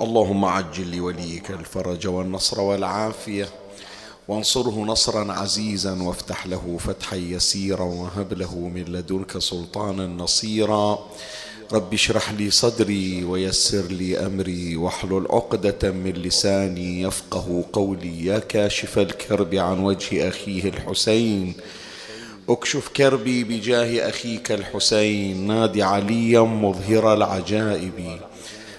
اللهم عجل لوليك الفرج والنصر والعافية وانصره نصرا عزيزا وافتح له فتحا يسيرا وهب له من لدنك سلطانا نصيرا. رب اشرح لي صدري ويسر لي أمري واحلل عقدة من لساني يفقه قولي. يا كاشف الكرب عن وجه أخيه الحسين اكشف كربي بجاه أخيك الحسين. نادي عليا مظهر العجائب.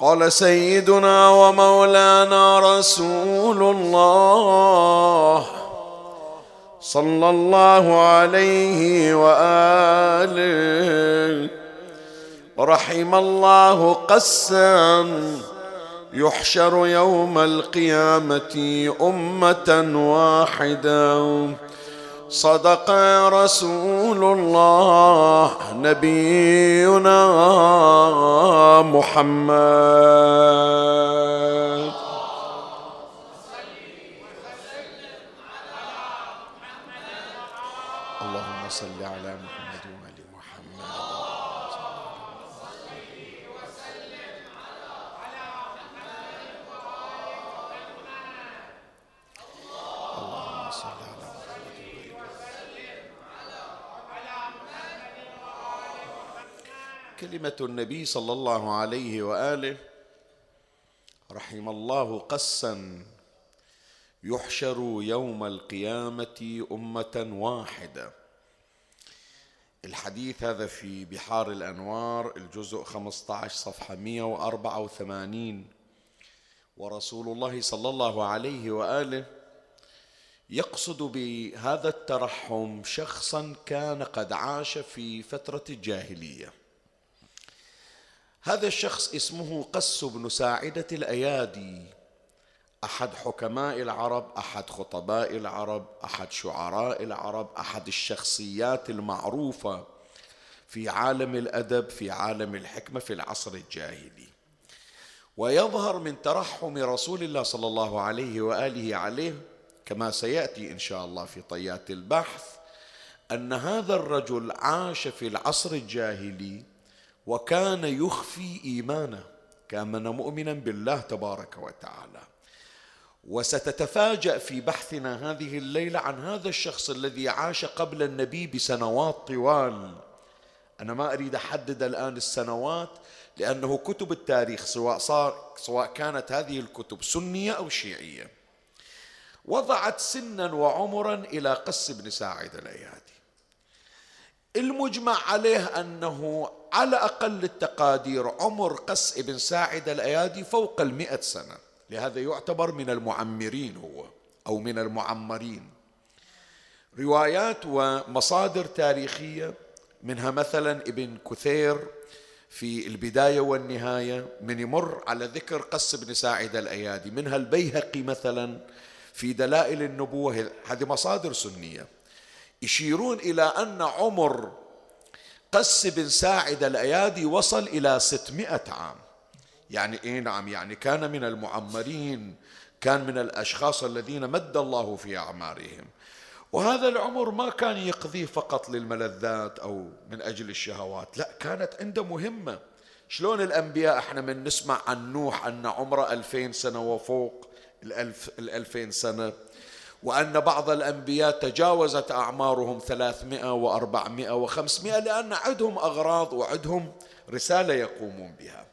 قال سيدنا ومولانا رسول الله صلى الله عليه وآله. رحم الله قسا. يحشر يوم القيامة أمة واحدة صدق رسول الله نبينا محمد اللهم صل على محمد وآل محمد اللهم صل على كلمة النبي صلى الله عليه وآله رحم الله قسا يحشر يوم القيامة أمة واحدة. الحديث هذا في بحار الأنوار الجزء 15 صفحة 184 ورسول الله صلى الله عليه وآله يقصد بهذا الترحم شخصا كان قد عاش في فترة الجاهلية. هذا الشخص اسمه قس بن ساعدة الأيادي. أحد حكماء العرب أحد خطباء العرب أحد شعراء العرب أحد الشخصيات المعروفة في عالم الأدب في عالم الحكمة في العصر الجاهلي. ويظهر من ترحم رسول الله صلى الله عليه وآله عليه كما سيأتي إن شاء الله في طيات البحث أن هذا الرجل عاش في العصر الجاهلي وكان يخفي إيمانه كأن مؤمنا بالله تبارك وتعالى. وستتفاجأ في بحثنا هذه الليلة عن هذا الشخص الذي عاش قبل النبي بسنوات طوال. أنا ما أريد أحدد الآن السنوات لأنه كتب التاريخ سواء صار سواء كانت هذه الكتب سنية أو شيعية. وضعت سنا وعمرا إلى قس بن ساعد الأيادي. المجمع عليه أنه على أقل التقادير عمر قس بن ساعد الأيادي فوق المئة سنة. لهذا يعتبر من المعمرين هو أو من المعمرين. روايات ومصادر تاريخية منها مثلا ابن كثير في البداية والنهاية من يمر على ذكر قس بن ساعد الأيادي. منها البيهقي مثلا في دلائل النبوة هذه مصادر سنية. يشيرون إلى أن عمر قس بن ساعد الأيادي وصل إلى ستمائة عام. يعني إيه نعم؟ يعني كان من المعمرين كان من الأشخاص الذين مد الله في أعمارهم. وهذا العمر ما كان يقضيه فقط للملذات أو من أجل الشهوات لا كانت عنده مهمة. شلون الأنبياء؟ إحنا من نسمع عن نوح أن عمره ألفين سنة وفوق الألف الألفين سنة. وأن بعض الأنبياء تجاوزت أعمارهم ثلاثمائة وأربعمائة وخمسمائة لأن عندهم أغراض وعندهم رسالة يقومون بها.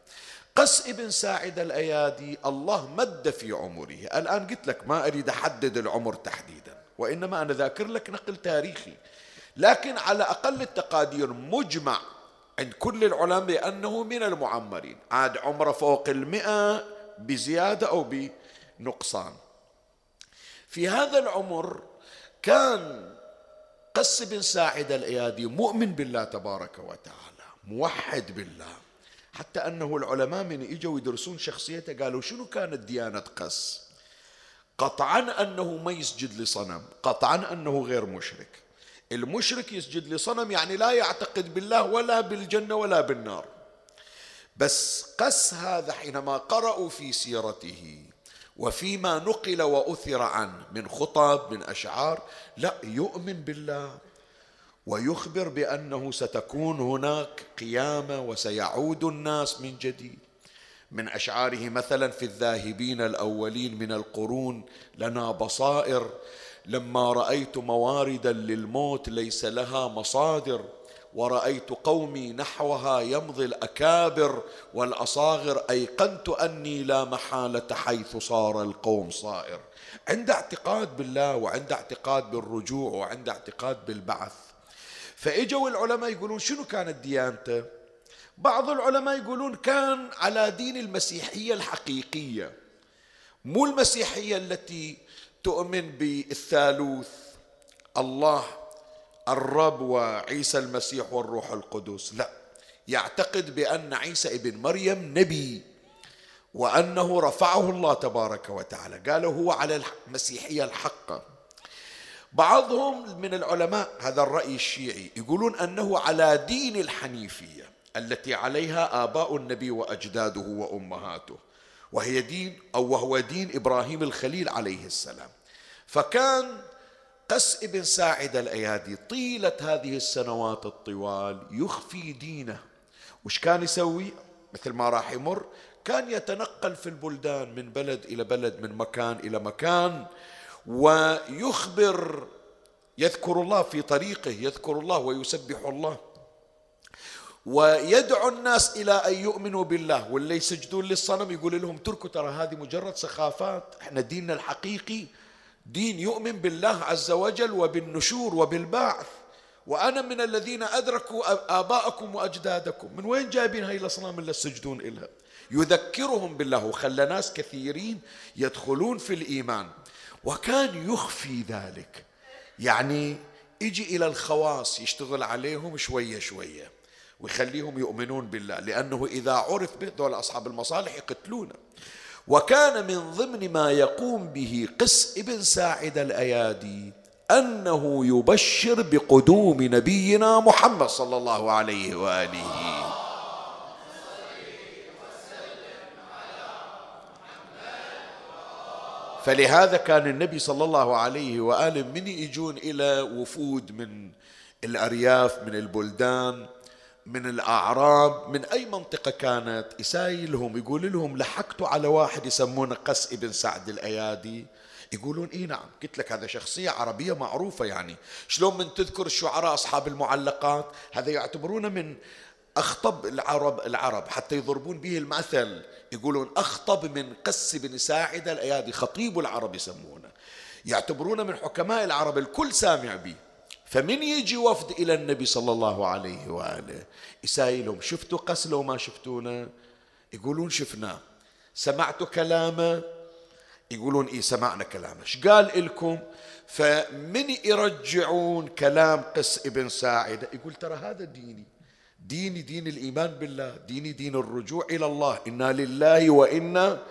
قس ابن ساعد الأيادي الله مد في عمره. الآن قلت لك ما أريد أحدد العمر تحديدا وإنما أنا ذاكر لك نقل تاريخي. لكن على أقل التقادير مجمع عند كل العلماء بأنه من المعمرين. عاد عمره فوق المئة بزيادة أو بنقصان. في هذا العمر كان قس بن ساعد الأيادي مؤمن بالله تبارك وتعالى موحد بالله. حتى أنه العلماء من إجوا يدرسون شخصيته قالوا شنو كانت ديانة قس؟ قطعا أنه ما يسجد لصنم قطعا أنه غير مشرك. المشرك يسجد لصنم يعني لا يعتقد بالله ولا بالجنة ولا بالنار. بس قس هذا حينما قرأوا في سيرته وفيما نقل وأثر عنه من خطب من أشعار لا يؤمن بالله ويخبر بأنه ستكون هناك قيامة وسيعود الناس من جديد. من أشعاره مثلا في الذاهبين الأولين من القرون لنا بصائر لما رأيت مواردا للموت ليس لها مصادر. ورأيت قومي نحوها يمضي الأكابر والأصاغر أيقنت أني لا محالة حيث صار القوم صائر. عند اعتقاد بالله وعند اعتقاد بالرجوع وعند اعتقاد بالبعث. فإجوا العلماء يقولون شنو كانت ديانته؟ بعض العلماء يقولون كان على دين المسيحية الحقيقية مو المسيحية التي تؤمن بالثالوث الله الرب وعيسى المسيح والروح القدس. لا يعتقد بأن عيسى ابن مريم نبي وأنه رفعه الله تبارك وتعالى. قالوا هو على المسيحية الحقة بعضهم من العلماء هذا الرأي الشيعي يقولون أنه على دين الحنيفية التي عليها آباء النبي وأجداده وأمهاته وهي دين أو وهو دين إبراهيم الخليل عليه السلام. فكان قس ابن ساعد الأيادي طيلة هذه السنوات الطوال يخفي دينه. وش كان يسوي؟ مثل ما راح يمر كان يتنقل في البلدان من بلد إلى بلد من مكان إلى مكان ويخبر يذكر الله في طريقه يذكر الله ويسبح الله. ويدعو الناس إلى أن يؤمنوا بالله. واللي يسجدون للصنم يقول لهم تركوا ترى هذه مجرد سخافات إحنا ديننا الحقيقي دين يؤمن بالله عز وجل وبالنشور وبالبعث. وأنا من الذين أدركوا آباءكم وأجدادكم. من وين جايبين هاي الأصنام اللي تسجدون إلها؟ يذكرهم بالله. وخلى ناس كثيرين يدخلون في الإيمان. وكان يخفي ذلك. يعني يجي إلى الخواص يشتغل عليهم شوية شوية. ويخليهم يؤمنون بالله. لأنه إذا عرف به دول أصحاب المصالح يقتلونه. وكان من ضمن ما يقوم به قس ابن ساعد الأيادي أنه يبشر بقدوم نبينا محمد صلى الله عليه وآله. فلهذا كان النبي صلى الله عليه وآله من يجون إلى وفود من الأرياف من البلدان من الأعراب من أي منطقة كانت يسايلهم يقول لهم لحقتوا على واحد يسمونه قس ابن سعد الأيادي. يقولون إي نعم قلت لك هذا شخصية عربية معروفة يعني. شلون من تذكر الشعراء أصحاب المعلقات؟ هذا يعتبرونه من أخطب العرب العرب حتى يضربون به المثل. يقولون أخطب من قس بن ساعدة الأيادي خطيب العرب يسمونه. يعتبرونه من حكماء العرب الكل سامع به. فمن يجي وفد إلى النبي صلى الله عليه وآله؟ يسائلهم شفتوا قس لو ما شفتونا؟ يقولون شفناه سمعتوا كلامه؟ يقولون إيه سمعنا كلامه. إيش قال لكم فمن يرجعون كلام قس ابن ساعدة يقول ترى هذا ديني. ديني دين الإيمان بالله ديني دين الرجوع إلى الله. إنا لله وإنا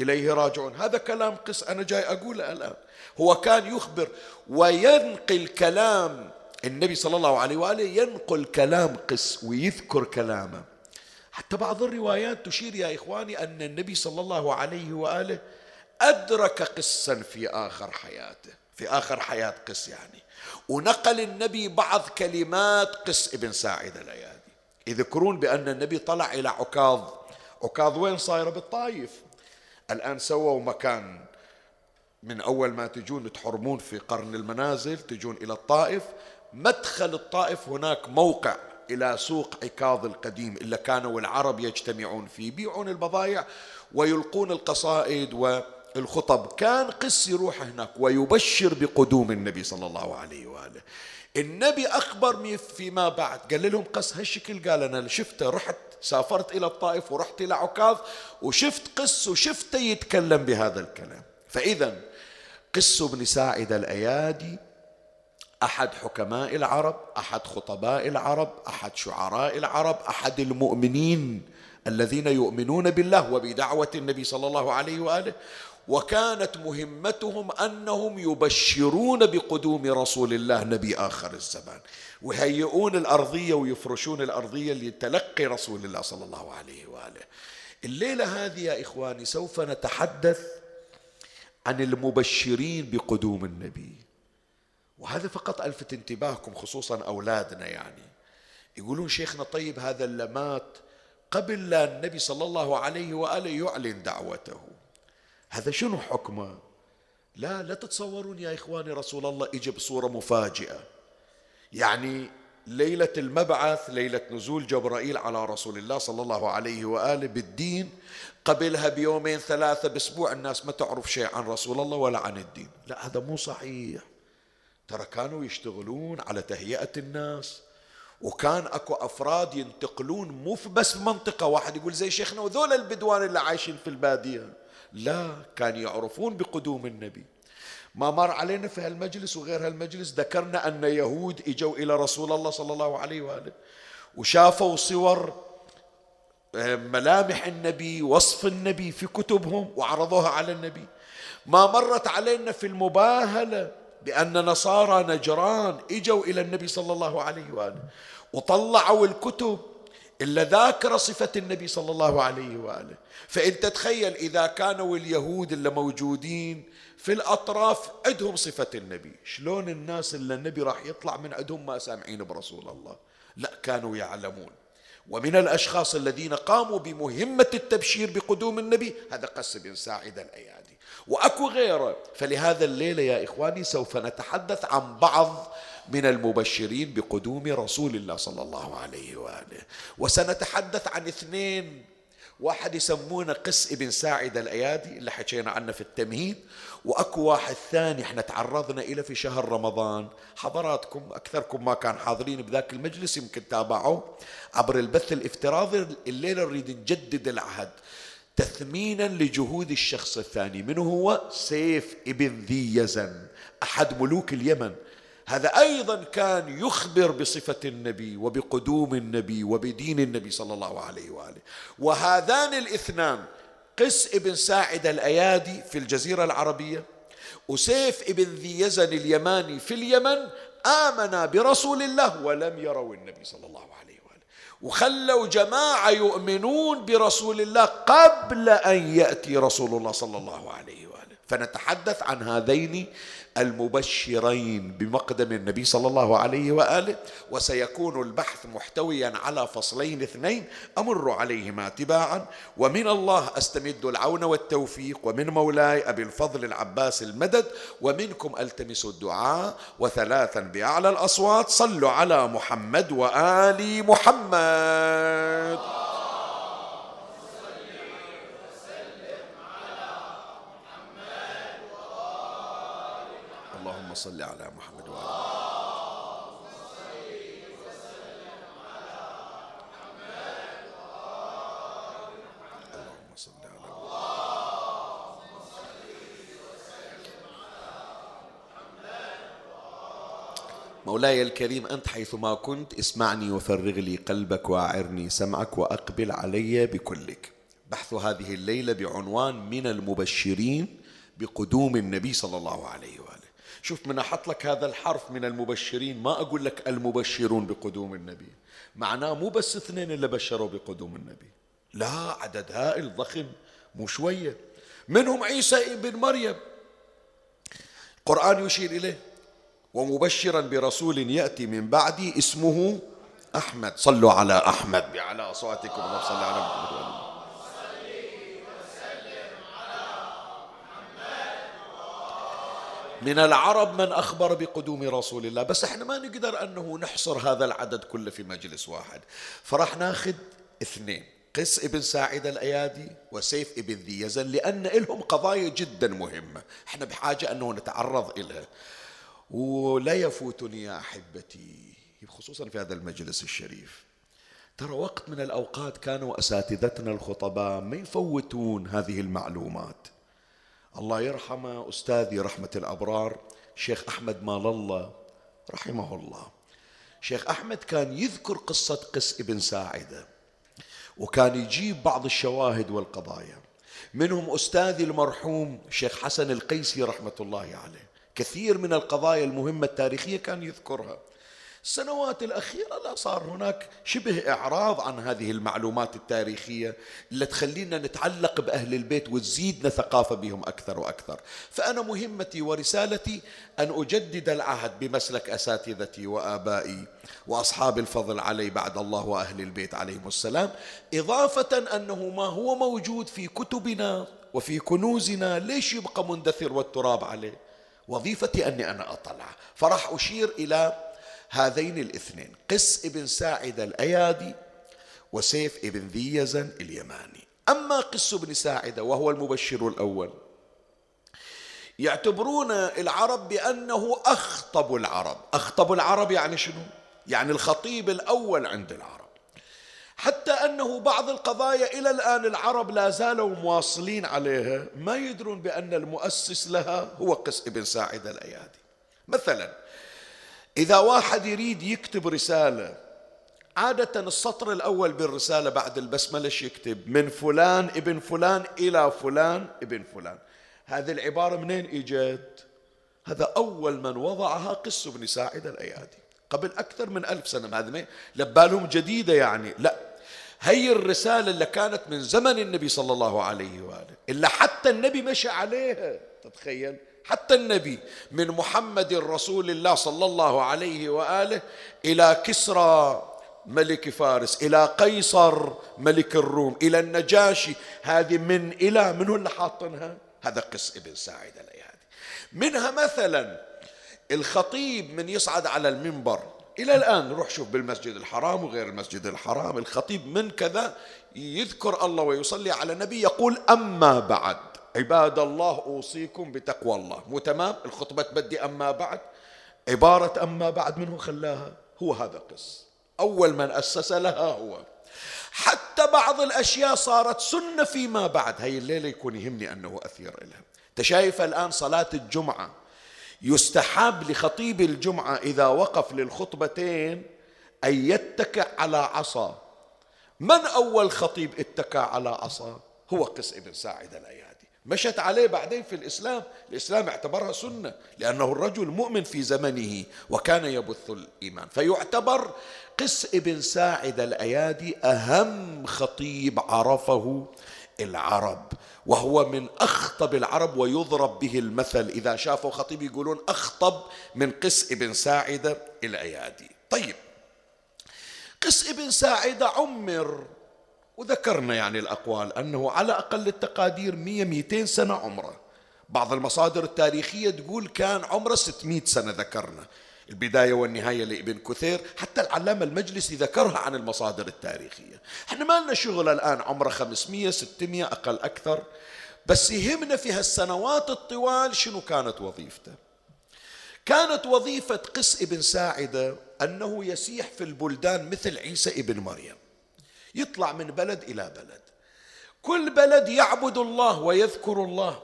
إليه راجعون. هذا كلام قس أنا جاي أقوله الآن. هو كان يخبر وينقل كلام النبي صلى الله عليه وآله ينقل كلام قس ويذكر كلامه. حتى بعض الروايات تشير يا إخواني أن النبي صلى الله عليه وآله أدرك قسا في آخر حياته في آخر حياة قس يعني. ونقل النبي بعض كلمات قس ابن ساعد الأيادي. يذكرون بأن النبي طلع إلى عكاظ. عكاظ وين صايرة؟ بالطايف الآن سووا مكان من أول ما تجون تحرمون في قرن المنازل تجون إلى الطائف. مدخل الطائف هناك موقع إلى سوق عكاظ القديم إلا كانوا العرب يجتمعون فيه يبيعون البضائع ويلقون القصائد والخطب. كان قس يروح هناك ويبشر بقدوم النبي صلى الله عليه وآله. النبي أخبر فيما بعد قال لهم قس هالشكل قال أنا شفته رحت سافرت إلى الطائف ورحت إلى عكاظ وشفت قس وشفته يتكلم بهذا الكلام. فإذا قس بن ساعد الأيادي أحد حكماء العرب أحد خطباء العرب أحد شعراء العرب أحد المؤمنين الذين يؤمنون بالله وبدعوة النبي صلى الله عليه وآله وكانت مهمتهم أنهم يبشرون بقدوم رسول الله نبي آخر الزمان ويهيئون الأرضية ويفرشون الأرضية لتلقي رسول الله صلى الله عليه وآله. الليلة هذه يا إخواني سوف نتحدث عن المبشرين بقدوم النبي. وهذا فقط ألفت انتباهكم خصوصا أولادنا يعني. يقولون شيخنا طيب هذا اللمات قبل لا النبي صلى الله عليه وآله يعلن دعوته. هذا شنو حكمه لا لا تتصورون يا إخواني رسول الله إجى بصورة مفاجئة يعني ليلة المبعث ليلة نزول جبرائيل على رسول الله صلى الله عليه وآله بالدين قبلها بيومين ثلاثة بأسبوع الناس ما تعرف شيء عن رسول الله ولا عن الدين لا هذا مو صحيح ترى كانوا يشتغلون على تهيئة الناس وكان أكو أفراد ينتقلون مو بس في منطقة واحد يقول زي شيخنا وذول البدوان اللي عايشين في البادية. لا كانوا يعرفون بقدوم النبي. ما مر علينا في هالمجلس وغير هالمجلس ذكرنا أن يهود إجوا إلى رسول الله صلى الله عليه وآله وشافوا صور آه، ملامح النبي وصف النبي في كتبهم وعرضوها على النبي. ما مرت علينا في المباهلة بأن نصارى نجران إجوا إلى النبي صلى الله عليه وآله وطلعوا الكتب إلا ذاكر صفة النبي صلى الله عليه وآله. فأنت تخيل إذا كانوا اليهود اللي موجودين في الأطراف عندهم صفة النبي. شلون الناس اللي النبي راح يطلع من عندهم ما سامعين برسول الله؟ لا كانوا يعلمون. ومن الأشخاص الذين قاموا بمهمة التبشير بقدوم النبي هذا قس بن ساعد الأيادي. وأكو غيره فلهذا الليلة يا إخواني سوف نتحدث عن بعض من المبشرين بقدوم رسول الله صلى الله عليه وآله. وسنتحدث عن اثنين. واحد يسمونه قس ابن ساعد الأيادي اللي حكينا عنه في التمهيد. وأكو واحد ثاني إحنا تعرضنا اليه في شهر رمضان. حضراتكم أكثركم ما كان حاضرين بذاك المجلس يمكن تابعوه. عبر البث الافتراضي الليلة نريد نجدد العهد. تثمينا لجهود الشخص الثاني من هو سيف ابن ذي يزن أحد ملوك اليمن. هذا أيضا كان يخبر بصفة النبي وبقدوم النبي وبدين النبي صلى الله عليه وآله. وهذان الاثنان قس ابن ساعد الأيادي في الجزيرة العربية وسيف ابن ذي يزن اليماني في اليمن امنا برسول الله ولم يروا النبي صلى الله عليه واله وخلوا جماعة يؤمنون برسول الله قبل أن يأتي رسول الله صلى الله عليه وآله. فنتحدث عن هذين المبشرين بمقدم النبي صلى الله عليه وآله وسيكون البحث محتويا على فصلين اثنين أمر عليهما تباعا. ومن الله أستمد العون والتوفيق ومن مولاي أبي الفضل العباس المدد ومنكم ألتمس الدعاء. وثلاثا بأعلى الأصوات صلوا على محمد وآل محمد. صل على محمد وعلى اللهم صل على مولاي الكريم أنت حيثما كنت اسمعني وفرغ لي قلبك وأعرني سمعك وأقبل علي بكلك. بحث هذه الليلة بعنوان من المبشرين بقدوم النبي صلى الله عليه وآله شوف من أحط لك هذا الحرف من المبشرين ما أقول لك المبشرون بقدوم النبي. معناه مو بس اثنين اللي بشروا بقدوم النبي. لا عدد هائل ضخم مو شوية. منهم عيسى ابن مريم. القرآن يشير إليه. ومبشرا برسول يأتي من بعدي اسمه أحمد. صلوا على أحمد. بعلى أصواتكم صلى على محمد من العرب من أخبر بقدوم رسول الله. بس إحنا ما نقدر أنه نحصر هذا العدد كله في مجلس واحد. فراح ناخذ اثنين. قس ابن ساعد الأيادي وسيف ابن ذي يزن لأن لهم قضايا جدا مهمة. إحنا بحاجة أنه نتعرض إليها ولا يفوتني يا أحبتي خصوصا في هذا المجلس الشريف. ترى وقت من الأوقات كانوا أساتذتنا الخطباء ما يفوتون هذه المعلومات. الله يرحمه أستاذي رحمة الأبرار شيخ أحمد مال الله رحمه الله. شيخ أحمد كان يذكر قصة قس ابن ساعدة وكان يجيب بعض الشواهد والقضايا. منهم أستاذي المرحوم شيخ حسن القيسي رحمة الله عليه. كثير من القضايا المهمة التاريخية كان يذكرها. السنوات الأخيرة لا صار هناك شبه إعراض عن هذه المعلومات التاريخية اللي تخلينا نتعلق بأهل البيت وتزيدنا ثقافة بهم أكثر وأكثر. فأنا مهمتي ورسالتي أن أجدد العهد بمسلك أساتذتي وآبائي وأصحاب الفضل علي بعد الله وأهل البيت عليهم السلام إضافة أنه ما هو موجود في كتبنا وفي كنوزنا ليش يبقى مندثر والتراب عليه؟ وظيفتي أني أنا أطلع. فراح أشير إلى هذين الاثنين قس ابن ساعد الأيادي وسيف ابن ذي يزن اليماني. أما قس بن ساعدة وهو المبشر الأول يعتبرون العرب بأنه أخطب العرب. أخطب العرب يعني شنو؟ يعني الخطيب الأول عند العرب. حتى أنه بعض القضايا إلى الآن العرب لا زالوا مواصلين عليها ما يدرون بأن المؤسس لها هو قس ابن ساعد الأيادي. مثلا إذا واحد يريد يكتب رسالة عادة السطر الأول بالرسالة بعد البسملة يكتب؟ من فلان ابن فلان إلى فلان ابن فلان. هذه العبارة منين إجت؟ هذا أول من وضعها قس بن ساعد الأيادي. قبل أكثر من ألف سنة هذا لبالهم جديدة يعني. لا هي الرسالة اللي كانت من زمن النبي صلى الله عليه وآله إلا حتى النبي مشى عليها تتخيل؟ حتى النبي من محمد رسول الله صلى الله عليه وآله إلى كسرى ملك فارس إلى قيصر ملك الروم إلى النجاشي. هذه من إلى من هو اللي حاطنها؟ هذا قس ابن ساعد الايادي منها مثلا الخطيب من يصعد على المنبر. إلى الآن روح شوف بالمسجد الحرام وغير المسجد الحرام. الخطيب من كذا يذكر الله ويصلي على النبي يقول أما بعد. عباد الله أوصيكم بتقوى الله. مو تمام؟ الخطبة تبدي أما بعد. عبارة أما بعد منه خلاها هو هذا قس أول من أسس لها هو. حتى بعض الأشياء صارت سنة فيما بعد. هاي الليلة يكون يهمني أنه أثير إلها. تشايف الآن صلاة الجمعة يستحب لخطيب الجمعة إذا وقف للخطبتين أن يتكئ على عصا. من أول خطيب اتكى على عصا؟ هو قس ابن ساعد الأيام مشت عليه بعدين في الإسلام. الإسلام اعتبرها سنة لأنه الرجل مؤمن في زمنه وكان يبث الإيمان. فيعتبر قس ابن ساعد الأيادي أهم خطيب عرفه العرب وهو من أخطب العرب ويضرب به المثل. إذا شافوا خطيب يقولون أخطب من قس ابن ساعدة الأيادي. طيب قس ابن ساعدة عمر وذكرنا يعني الأقوال أنه على أقل التقادير مية ميتين سنة عمره. بعض المصادر التاريخية تقول كان عمره 600 سنة ذكرنا. البداية والنهاية لابن كثير حتى العلامة المجلسي ذكرها عن المصادر التاريخية. إحنا ما لنا شغل الآن عمره 500 600 أقل أكثر. بس يهمنا في هالسنوات الطوال شنو كانت وظيفته. كانت وظيفة قس ابن ساعدة أنه يسيح في البلدان مثل عيسى ابن مريم. يطلع من بلد إلى بلد. كل بلد يعبد الله ويذكر الله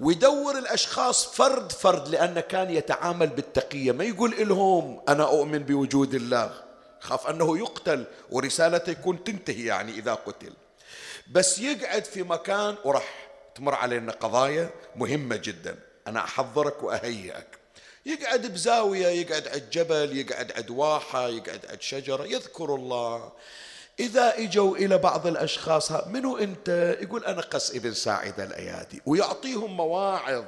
ويدور الأشخاص فرد فرد لأنه كان يتعامل بالتقية. ما يقول لهم أنا أؤمن بوجود الله خاف أنه يقتل ورسالته يكون تنتهي يعني إذا قتل. بس يقعد في مكان وراح تمر علينا قضايا مهمة جدا. أنا أحضرك وأهيئك. يقعد بزاوية يقعد عند جبل يقعد عند واحة يقعد عند شجرة يذكر الله. إذا إجوا إلى بعض الأشخاص منو أنت؟ يقول أنا قس ابن ساعد الأيادي ويعطيهم مواعظ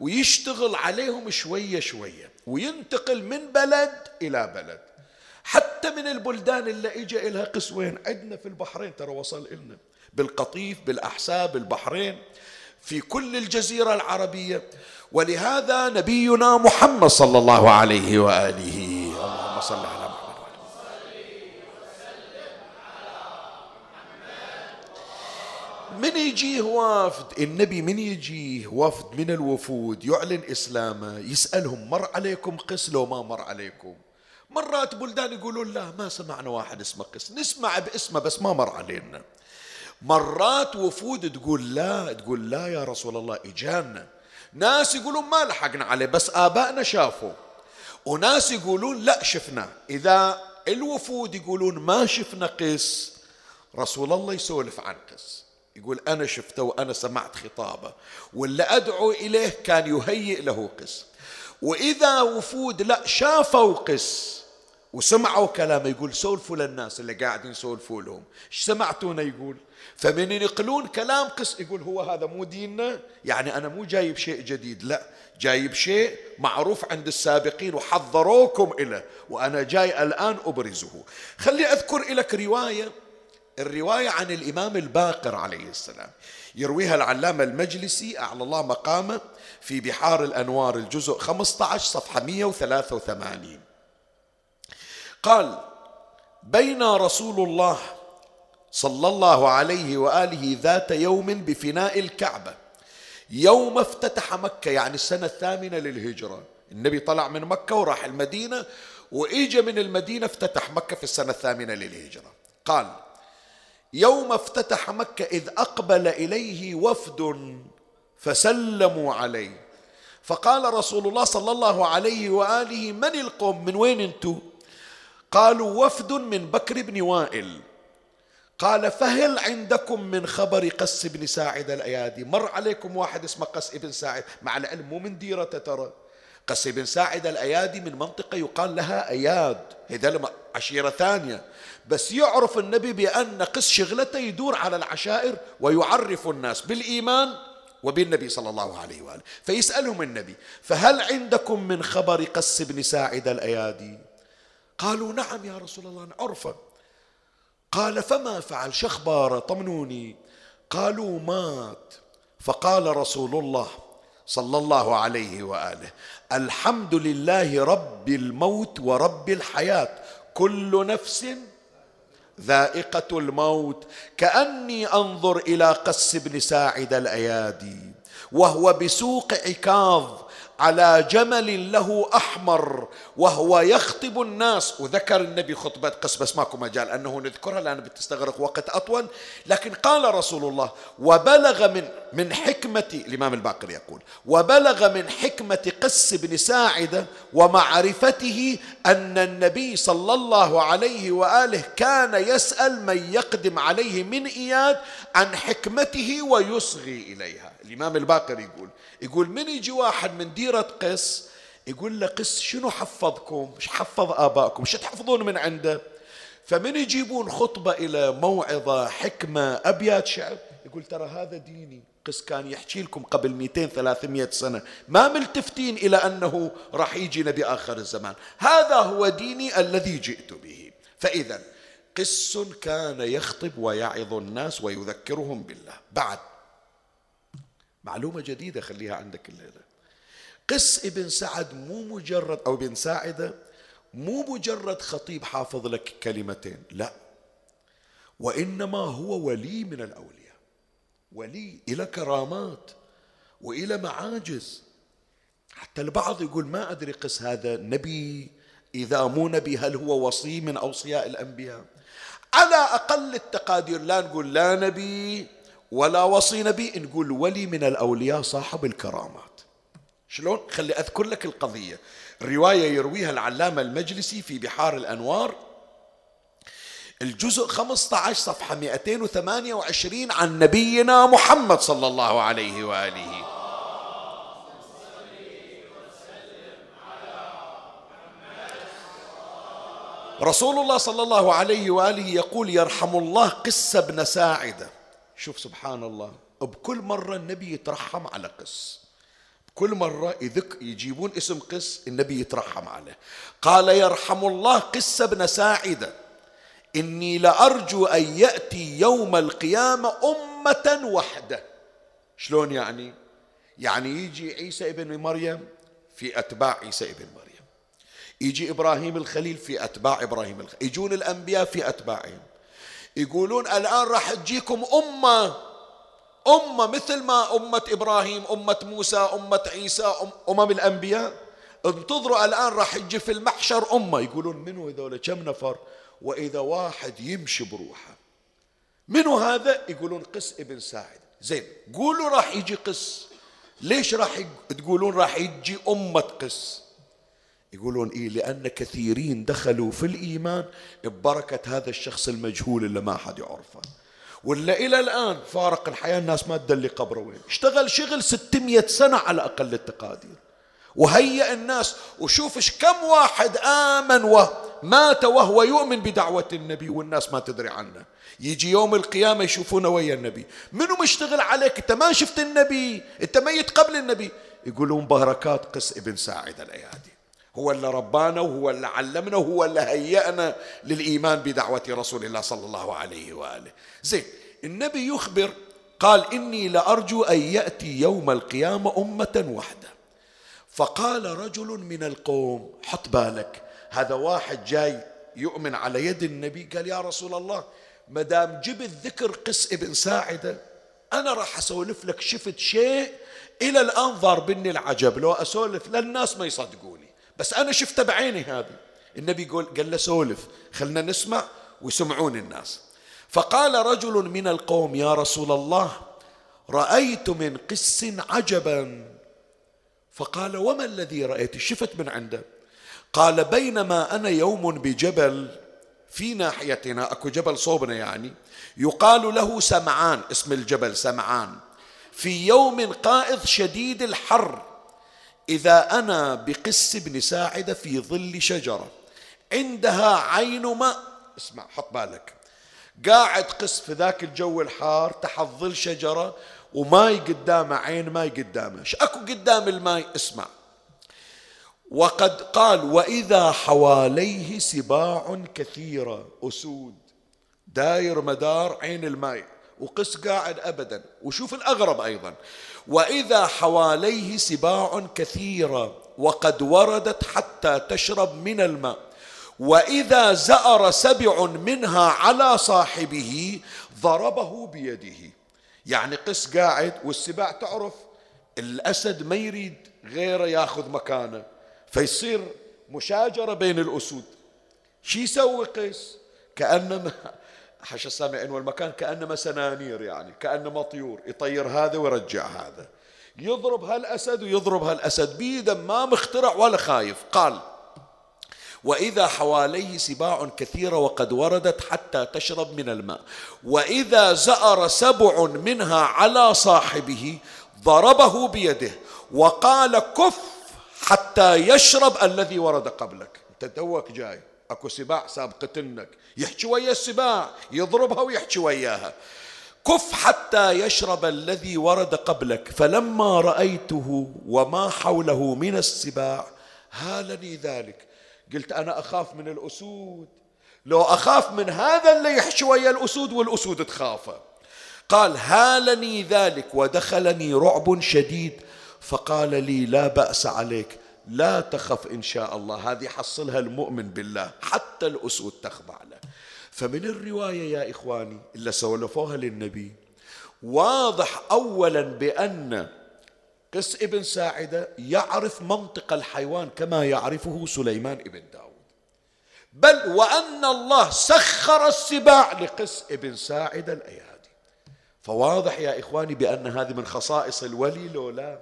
ويشتغل عليهم شوية شوية وينتقل من بلد إلى بلد. حتى من البلدان اللي اجى إلها قسوين عندنا في البحرين ترى وصل إلنا. بالقطيف بالأحساء بالبحرين في كل الجزيرة العربية. ولهذا نبينا محمد صلى الله عليه وآله اللهم صل على من يجيه وافد النبي من يجيه وفد من الوفود؟ يعلن إسلامه يسألهم مر عليكم قس لو ما مر عليكم. مرات بلدان يقولون لا ما سمعنا واحد اسمه قس. نسمع باسمه بس ما مر علينا. مرات وفود تقول لا تقول لا يا رسول الله إجانا. ناس يقولون ما لحقنا عليه بس آبائنا شافوا. وناس يقولون لا شفنا. إذا الوفود يقولون ما شفنا قس رسول الله يسولف عن قس. يقول أنا شفته وأنا سمعت خطابه واللي أدعو إليه كان يهيئ له قس. وإذا وفود لا شافوا قس وسمعوا كلامه يقول سولفوا للناس اللي قاعدين يسولفوا لهم. إيش سمعتونا يقول. فمن ينقلون كلام قس يقول هو هذا مو ديننا يعني أنا مو جايب شيء جديد لا. جايب شيء معروف عند السابقين وحضروكم إليه وأنا جاي الآن أبرزه. خلي أذكر لك رواية الرواية عن الإمام الباقر عليه السلام. يرويها العلامة المجلسي أعلى الله مقامه في بحار الأنوار الجزء 15 صفحة 183 قال بين رسول الله صلى الله عليه وآله ذات يوم بفناء الكعبة يوم افتتح مكة يعني السنة الثامنة للهجرة. النبي طلع من مكة وراح المدينة واجى من المدينة افتتح مكة في السنة الثامنة للهجرة. قال يوم افتتح مكة إذ أقبل إليه وفد فسلموا عليه. فقال رسول الله صلى الله عليه وآله من القوم؟ من وين أنتم قالوا وفد من بكر بن وائل. قال فهل عندكم من خبر قس بن ساعد الأيادي؟ مر عليكم واحد اسمه قس بن ساعد مع العلم مو من ديرة ترى. قس بن ساعد الأيادي من منطقة يقال لها أياد هذا عشيرة ثانية. بس يعرف النبي بأن قس شغلته يدور على العشائر ويعرف الناس بالإيمان وبالنبي صلى الله عليه وآله. فيسألهم النبي فهل عندكم من خبر قس بن ساعد الأيادي؟ قالوا نعم يا رسول الله نعرفه. قال فما فعل؟ شخبار طمنوني. قالوا مات. فقال رسول الله صلى الله عليه وآله الحمد لله رب الموت ورب الحياة كل نفس ذائقة الموت كأني أنظر إلى قس بن ساعد الأيادي وهو بسوق عكاظ على جمل له أحمر وهو يخطب الناس. وذكر النبي خطبة قس بس ماكو مجال أنه نذكرها لأن بتستغرق وقت أطول. لكن قال رسول الله وبلغ من من حكمه الإمام الباقر يقول وبلغ من حكمة قس بن ساعدة ومعرفته أن النبي صلى الله عليه وآله كان يسأل من يقدم عليه من إياد عن حكمته ويصغي إليها. الإمام الباقر يقول يقول من يجي واحد من ديرة قس يقول له قس شنو حفظكم؟ إيش حفظ آبائكم إيش تحفظون من عنده؟ فمن يجيبون خطبة إلى موعظة حكمة أبيات شعر يقول ترى هذا ديني. قس كان يحكي لكم قبل 200 300 سنة. ما ملتفتين إلى أنه راح يجي نبي آخر الزمان. هذا هو ديني الذي جئت به. فإذا قس كان يخطب ويعظ الناس ويذكرهم بالله. بعد معلومة جديدة خليها عندك الليلة. قس ابن سعد مو مجرد أو ابن ساعدة مو مجرد خطيب حافظ لك كلمتين لا. وإنما هو ولي من الأولياء. ولي إلى كرامات وإلى معاجز. حتى البعض يقول ما أدري قس هذا نبي إذا مو نبي هل هو وصي من أوصياء الأنبياء؟ على أقل التقادير لا نقول لا نبي ولا وصي نبي نقول ولي من الأولياء صاحب الكرامات. شلون؟ خلي أذكر لك القضية. الرواية يرويها العلامة المجلسي في بحار الأنوار. الجزء 15 صفحة 228 عن نبينا محمد صلى الله عليه وآله. رسول الله صلى الله عليه وآله يقول يرحم الله قس بن ساعدة. شوف سبحان الله بكل مرة النبي يترحم على قس. كل مرة يذك يجيبون اسم قس النبي يترحم عليه. قال يرحم الله قس بن ساعدة. إني لأرجو أن يأتي يوم القيامة أمة وحدة. شلون يعني؟ يعني يجي عيسى ابن مريم في أتباع عيسى ابن مريم. يجي إبراهيم الخليل في أتباع إبراهيم الخليل يجون الأنبياء في أتباعهم. يقولون الآن راح تجيكم أمة أمة مثل ما أمة إبراهيم أمة موسى أمة عيسى أمم الأنبياء. انتظروا الآن راح يجي في المحشر أمة. يقولون منو هذول؟ كم نفر؟ وإذا واحد يمشي بروحه. منو هذا؟ يقولون قس ابن ساعد. زين قولوا راح يجي قس. ليش راح تقولون راح يجي أمة قس؟ يقولون إيه لأن كثيرين دخلوا في الإيمان ببركة هذا الشخص المجهول اللي ما حد يعرفه. ولا إلى الآن فارق الحياة الناس ما تدلي قبره وين. اشتغل شغل 600 سنة على أقل التقادير. وهيأ الناس وشوف كم واحد آمن ومات وهو يؤمن بدعوة النبي والناس ما تدري عنه. يجي يوم القيامة يشوفونه ويا النبي. منو مشتغل عليك؟ أنت ما شفت النبي. أنت ميت قبل النبي. يقولون بركات قس ابن ساعد الأيادي. هو اللي ربانا وهو اللي علمنا وهو اللي هيأنا للإيمان بدعوة رسول الله صلى الله عليه وآله. زين النبي يخبر قال إني لأرجو أن يأتي يوم القيامة أمة وحدة فقال رجل من القوم حط بالك هذا واحد جاي يؤمن على يد النبي قال يا رسول الله ما دام جبت ذكر قس ابن ساعدة أنا راح أسولف لك شفت شيء إلى الآن ضاربني العجب لو أسولف للناس ما يصدقوني. بس أنا شفته بعيني هذه. النبي يقول قال له سولف. خلنا نسمع ويسمعون الناس. فقال رجل من القوم يا رسول الله رأيت من قس عجبا. فقال وما الذي رأيت؟ شفت من عنده. قال بينما أنا يوم بجبل في ناحيتنا. أكو جبل صوبنا يعني. يقال له سمعان. اسم الجبل سمعان. في يوم قائض شديد الحر. إذا أنا بقس بن ساعدة في ظل شجرة عندها عين ماء. اسمع حط بالك. قاعد قس في ذاك الجو الحار تحت ظل شجرة وماي قدامه عين ماي قدامه. إيش اكو قدام الماي؟ اسمع. وقد قال وإذا حواليه سباع كثيرة. أسود. داير مدار عين الماء وقس قاعد أبدا وشوف الأغرب أيضا. وإذا حواليه سباع كثيرة وقد وردت حتى تشرب من الماء. وإذا زأر سبع منها على صاحبه ضربه بيده. يعني قس قاعد والسباع تعرف الأسد ما يريد غيره ياخذ مكانه. فيصير مشاجرة بين الأسود. شي يسوي قيس؟ كأنما حش السامعين والمكان كأنما سنانير يعني كأنما طيور يطير هذا ويرجع هذا. يضرب هالأسد ويضرب هالأسد بيده ما مخترع ولا خايف. قال وإذا حواليه سباع كثيرة وقد وردت حتى تشرب من الماء. وإذا زأر سبع منها على صاحبه ضربه بيده. وقال كف حتى يشرب الذي ورد قبلك. أنت توك جاي. اكو سباع سابقتنك يحكي ويا السباع يضربها ويحكي وياها. كف حتى يشرب الذي ورد قبلك فلما رأيته وما حوله من السباع هالني ذلك. قلت أنا أخاف من الأسود. لو أخاف من هذا اللي يحكي ويا الأسود والأسود تخافه. قال هالني ذلك ودخلني رعب شديد فقال لي لا بأس عليك. لا تخف إن شاء الله. هذه حصلها المؤمن بالله. حتى الأسود تخضع له. فمن الرواية يا إخواني اللي سولفوها للنبي. واضح أولا بأن قس ابن ساعدة يعرف منطق الحيوان كما يعرفه سليمان ابن داود. بل وأن الله سخر السباع لقس ابن ساعدة الأيادي. فواضح يا إخواني بأن هذه من خصائص الولي لو لا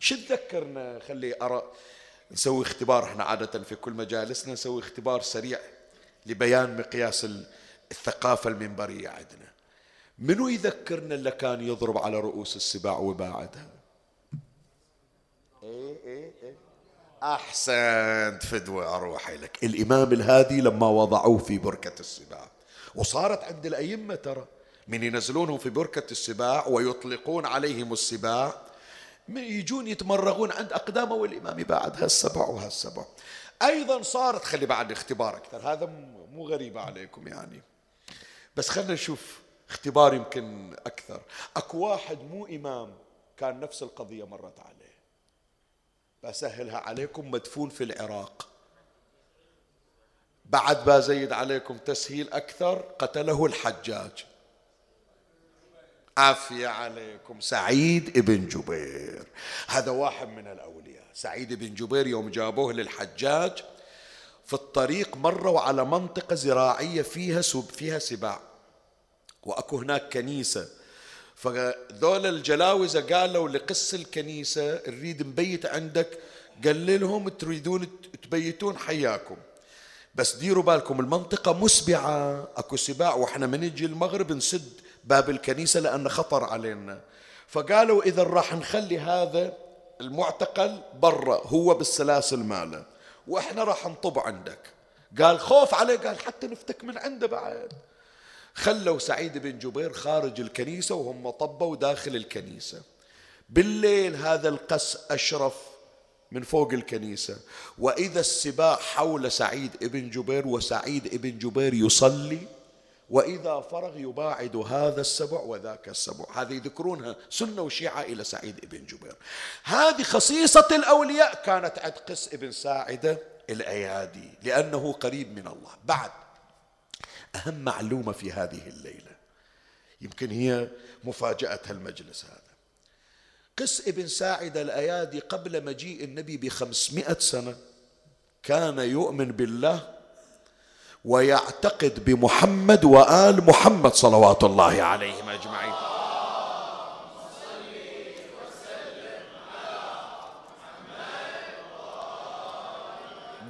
شو تذكرنا؟ خلي أرى. نسوي اختبار إحنا عادة في كل مجالسنا نسوي اختبار سريع لبيان مقياس الثقافة المنبرية عندنا. منو يذكرنا اللي كان يضرب على رؤوس السباع وباعدها؟ إيه إيه إيه. أحسنت فدوة أروح لك الإمام الهادي لما وضعوه في بركة السباع وصارت عند الأئمة ترى من ينزلونهم في بركة السباع ويطلقون عليهم السباع يجون يتمرغون عند أقدامه والإمام بعد هالسبع وهالسبع. أيضا صارت خلي بعد اختبار أكثر هذا مو غريب عليكم يعني. بس خلينا نشوف اختبار يمكن أكثر. أكو واحد مو إمام كان نفس القضية مرت عليه. بسهلها عليكم مدفون في العراق. بعد بزيد عليكم تسهيل أكثر قتله الحجاج. عافية عليكم. سعيد ابن جبير. هذا واحد من الأولياء. سعيد بن جبير يوم جابوه للحجاج في الطريق مروا على منطقة زراعية فيها سب فيها سباع. وأكو هناك كنيسة. فذول الجلاوزة قالوا لقس الكنيسة نريد نبيت عندك. قال لهم تريدون تبيتون حياكم. بس ديروا بالكم المنطقة مسبعة أكو سباع وإحنا من نجي المغرب نسد باب الكنيسة لأن خطر علينا. فقالوا إذا راح نخلي هذا المعتقل برا هو بالسلاسل ماله وإحنا راح نطب عندك. قال خوف عليه قال حتى نفتك من عنده بعد. خلوا سعيد بن جبير خارج الكنيسة وهم طبوا داخل الكنيسة. بالليل هذا القس أشرف من فوق الكنيسة. وإذا السباع حول سعيد بن جبير وسعيد بن جبير يصلي وإذا فرغ يباعد هذا السبع وذاك السبع. هذه يذكرونها سنة وشيعة إلى سعيد بن جبير. هذه خصيصة الأولياء كانت عند قس بن ساعدة الأيادي لأنه قريب من الله. بعد أهم معلومة في هذه الليلة يمكن هي مفاجأة المجلس هذا. قس ابن ساعد الأيادي قبل مجيء النبي بخمسمائة سنة كان يؤمن بالله ويعتقد بمحمد وآل محمد صلوات الله عليهم أجمعين.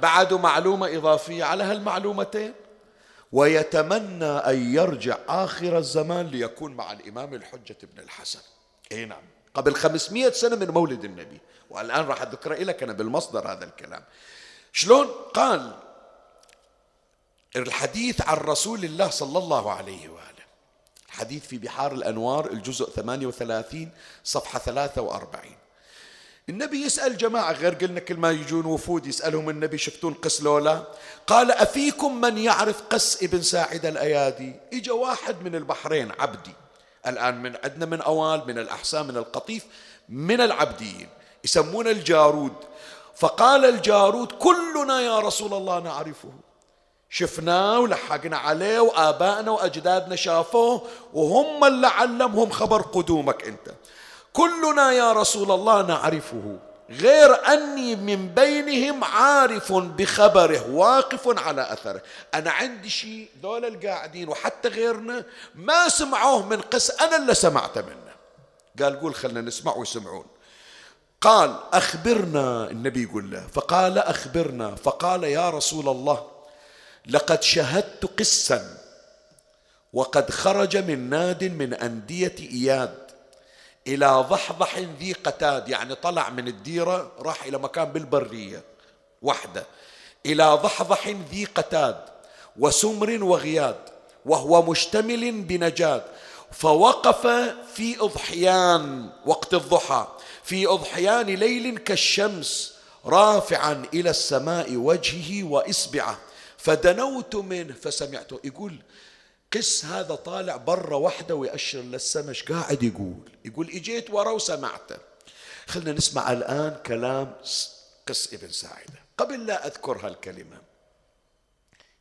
بعد معلومة إضافية على هالمعلومتين ويتمنى أن يرجع آخر الزمان ليكون مع الإمام الحجة بن الحسن. أي نعم. قبل خمسمائة سنة من مولد النبي والآن راح أذكر لك أنا بالمصدر هذا الكلام. شلون؟ قال الحديث عن رسول الله صلى الله عليه وآله. الحديث في بحار الأنوار الجزء 38 صفحة 43 النبي يسأل جماعة غير قلنا كل ما يجون وفود يسألهم النبي شفتون قس لولا قال أفيكم من يعرف قس ابن ساعد الأيادي؟ إجا واحد من البحرين عبدي. الآن من عندنا من أوال من الأحساء من القطيف من العبديين. يسمون الجارود. فقال الجارود كلنا يا رسول الله نعرفه. شفناه ولحقنا عليه وآبائنا وأجدادنا شافوه وهم اللي علمهم خبر قدومك أنت. كلنا يا رسول الله نعرفه غير أني من بينهم عارف بخبره واقف على أثره. أنا عندي شيء ذول القاعدين وحتى غيرنا ما سمعوه من قس أنا اللي سمعت منه. قال قول خلنا نسمع ويسمعون. قال أخبرنا النبي يقول له فقال أخبرنا فقال يا رسول الله لقد شهدت قسا وقد خرج من ناد من أندية إياد إلى ضحضح ذي قتاد يعني طلع من الديرة راح إلى مكان بالبرية وحده إلى ضحضح ذي قتاد وسمر وغياد وهو مشتمل بنجاد فوقف في أضحيان وقت الضحى في أضحيان ليل كالشمس رافعا إلى السماء وجهه وإصبعه. فدنوت منه فسمعته. يقول قس هذا طالع برا وحده ويأشر للسماء قاعد يقول يقول إجيت ورا وسمعته. خلنا نسمع الآن كلام قس ابن ساعدة قبل لا أذكر هالكلمة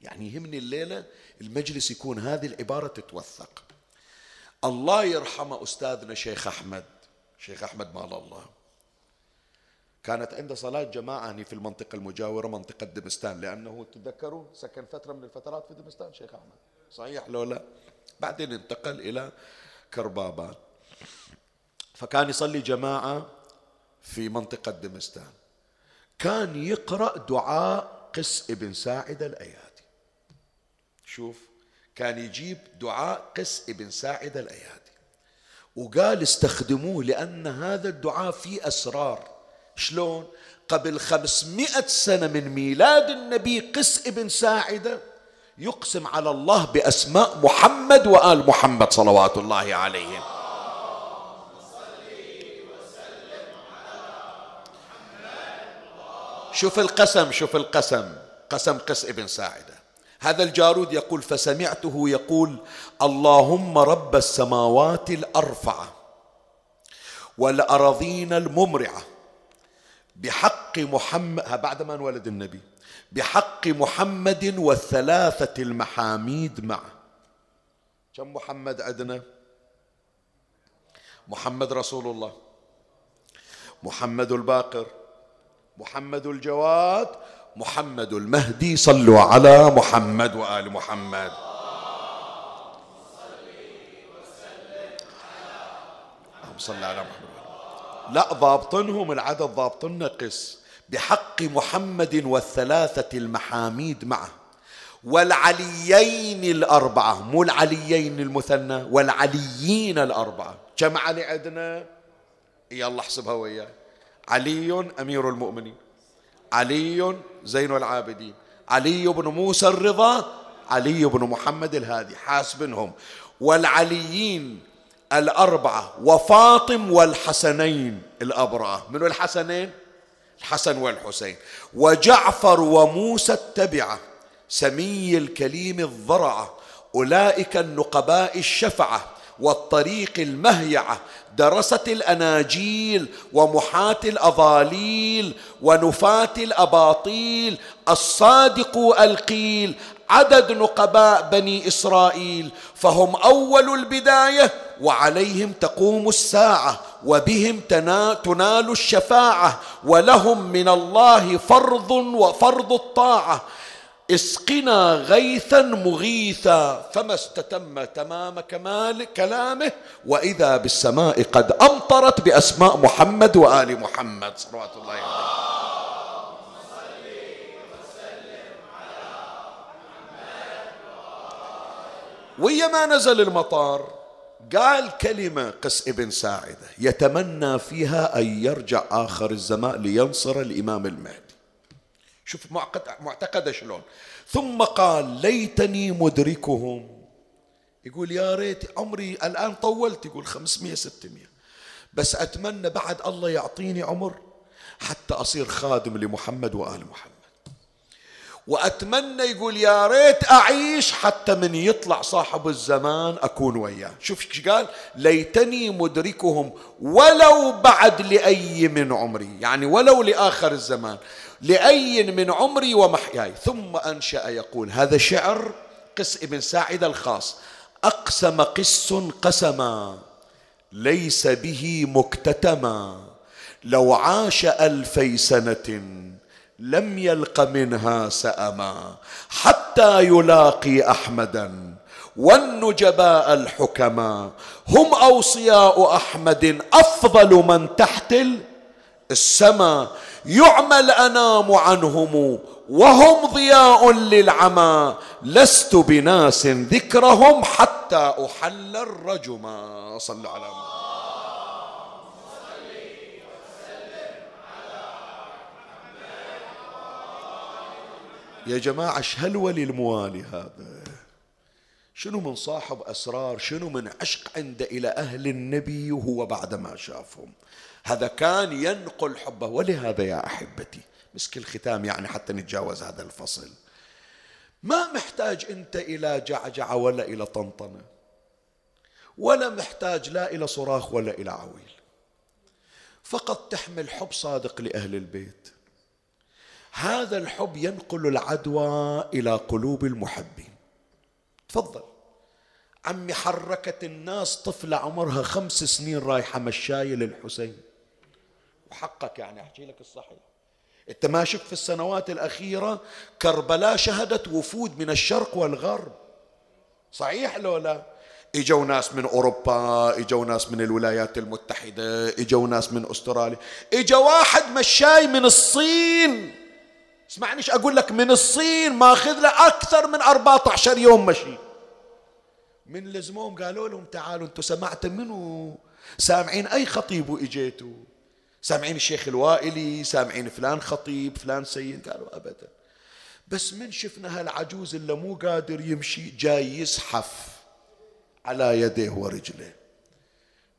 يعني يهمني الليلة المجلس يكون هذه العبارة تتوثق. الله يرحمه أستاذنا شيخ أحمد. شيخ أحمد مال الله. كانت عنده صلاة جماعة في المنطقة المجاورة منطقة دمستان لأنه تذكروا سكن فترة من الفترات في دمستان شيخ أحمد. صحيح لو لا؟ بعدين انتقل إلى كربابان فكان يصلي جماعة في منطقة دمستان كان يقرأ دعاء قس ابن ساعد الأيادي. شوف كان يجيب دعاء قس ابن ساعد الأيادي. وقال استخدموه لأن هذا الدعاء فيه أسرار. شلون؟ قبل خمسمائة سنة من ميلاد النبي قس ابن ساعدة يقسم على الله بأسماء محمد وآل محمد صلوات الله عليهم. شوف القسم شوف القسم. قسم قس ابن ساعدة. هذا الجارود يقول فسمعته يقول اللهم رب السماوات الأرفعة والأراضين الممرعة بحق محمد بعد ما انولد النبي بحق محمد والثلاثة المحاميد معه. كم محمد عندنا محمد رسول الله محمد الباقر محمد الجواد محمد المهدي صلوا على محمد وآل محمد. اللهم صل على محمد. لا ضابطنهم العدد ضابطن قس بحق محمد والثلاثة المحاميد معه. والعليين الأربعة مو العليين المثنى والعليين الأربعة. كم علي عندنا. يلا احسبها وياي. علي أمير المؤمنين. علي زين العابدين. علي بن موسى الرضا. علي بن محمد الهادي. حاسبنهم. والعليين الأربعة وفاطم والحسنين الأبرار من الحسنين؟ الحسن والحسين. وجعفر وموسى التبعة سمي الكليم الضرعة أولئك النقباء الشفعة والطريق المهيعة درست الأناجيل ومحاة الأضاليل ونفاة الأباطيل الصادق ألقيل عدد نقباء بني إسرائيل فهم أول البداية وعليهم تقوم الساعة وبهم تنال الشفاعة ولهم من الله فرض وفرض الطاعة. اسقنا غيثا مغيثا فما استتم تمام كمال كلامه وإذا بالسماء قد أمطرت بأسماء محمد وآل محمد صلوات الله عليه. ويا ما نزل المطار. قال كلمة قس ابن ساعدة يتمنى فيها أن يرجع آخر الزمان لينصر الإمام المهدي. شوف معتقدة شلون؟ ثم قال ليتني مدركهم. يقول يا ريت عمري الآن طولت. يقول خمسمية ستمية. بس أتمنى بعد الله يعطيني عمر حتى أصير خادم لمحمد وآل محمد. وأتمنى يقول يا ريت أعيش حتى من يطلع صاحب الزمان أكون وياه. شوف إيش قال؟ ليتني مدركهم ولو بعد لأي من عمري. يعني ولو لآخر الزمان. لأي من عمري ومحياي. ثم أنشأ يقول هذا شعر قس ابن ساعد الخاص. أقسم قس قسما ليس به مكتتما. لو عاش ألفي سنة لم يلق منها سأما حتى يلاقي أحمدا والنجباء الحكما هم أوصياء أحمد أفضل من تحت السماء يعمى الانام عنهم وهم ضياء للعمى لست بناس ذكرهم حتى أحل الرجما. صلى على محمد. يا جماعة إيش هالولي الموالي هذا؟ شنو من صاحب أسرار شنو من عشق عنده إلى أهل النبي وهو بعد ما شافهم؟ هذا كان ينقل حبه. ولهذا يا أحبتي مسك الختام يعني حتى نتجاوز هذا الفصل. ما محتاج أنت إلى جعجعه ولا إلى طنطنة ولا محتاج لا إلى صراخ ولا إلى عويل. فقط تحمل حب صادق لأهل البيت. هذا الحب ينقل العدوى إلى قلوب المحبين. تفضل. عمي حركت الناس طفلة عمرها خمس سنين رايحة مشاية للحسين. وحقك يعني أحكي لك الصحيح. أنت ما شفت في السنوات الأخيرة كربلاء شهدت وفود من الشرق والغرب. صحيح لو لا؟ إجوا ناس من أوروبا إجوا ناس من الولايات المتحدة إجوا ناس من أستراليا. إجا واحد مشاي من الصين. اسمعني إيش أقول لك؟ من الصين ماخذ له أكثر من 14 يوم مشي. من لزموهم قالوا لهم تعالوا أنتم سمعتوا منو؟ سامعين أي خطيب واجيتوا سامعين الشيخ الوائلي؟ سامعين فلان خطيب فلان سيد؟ قالوا أبدا. بس من شفنا هالعجوز اللي مو قادر يمشي جاي يزحف على يديه ورجله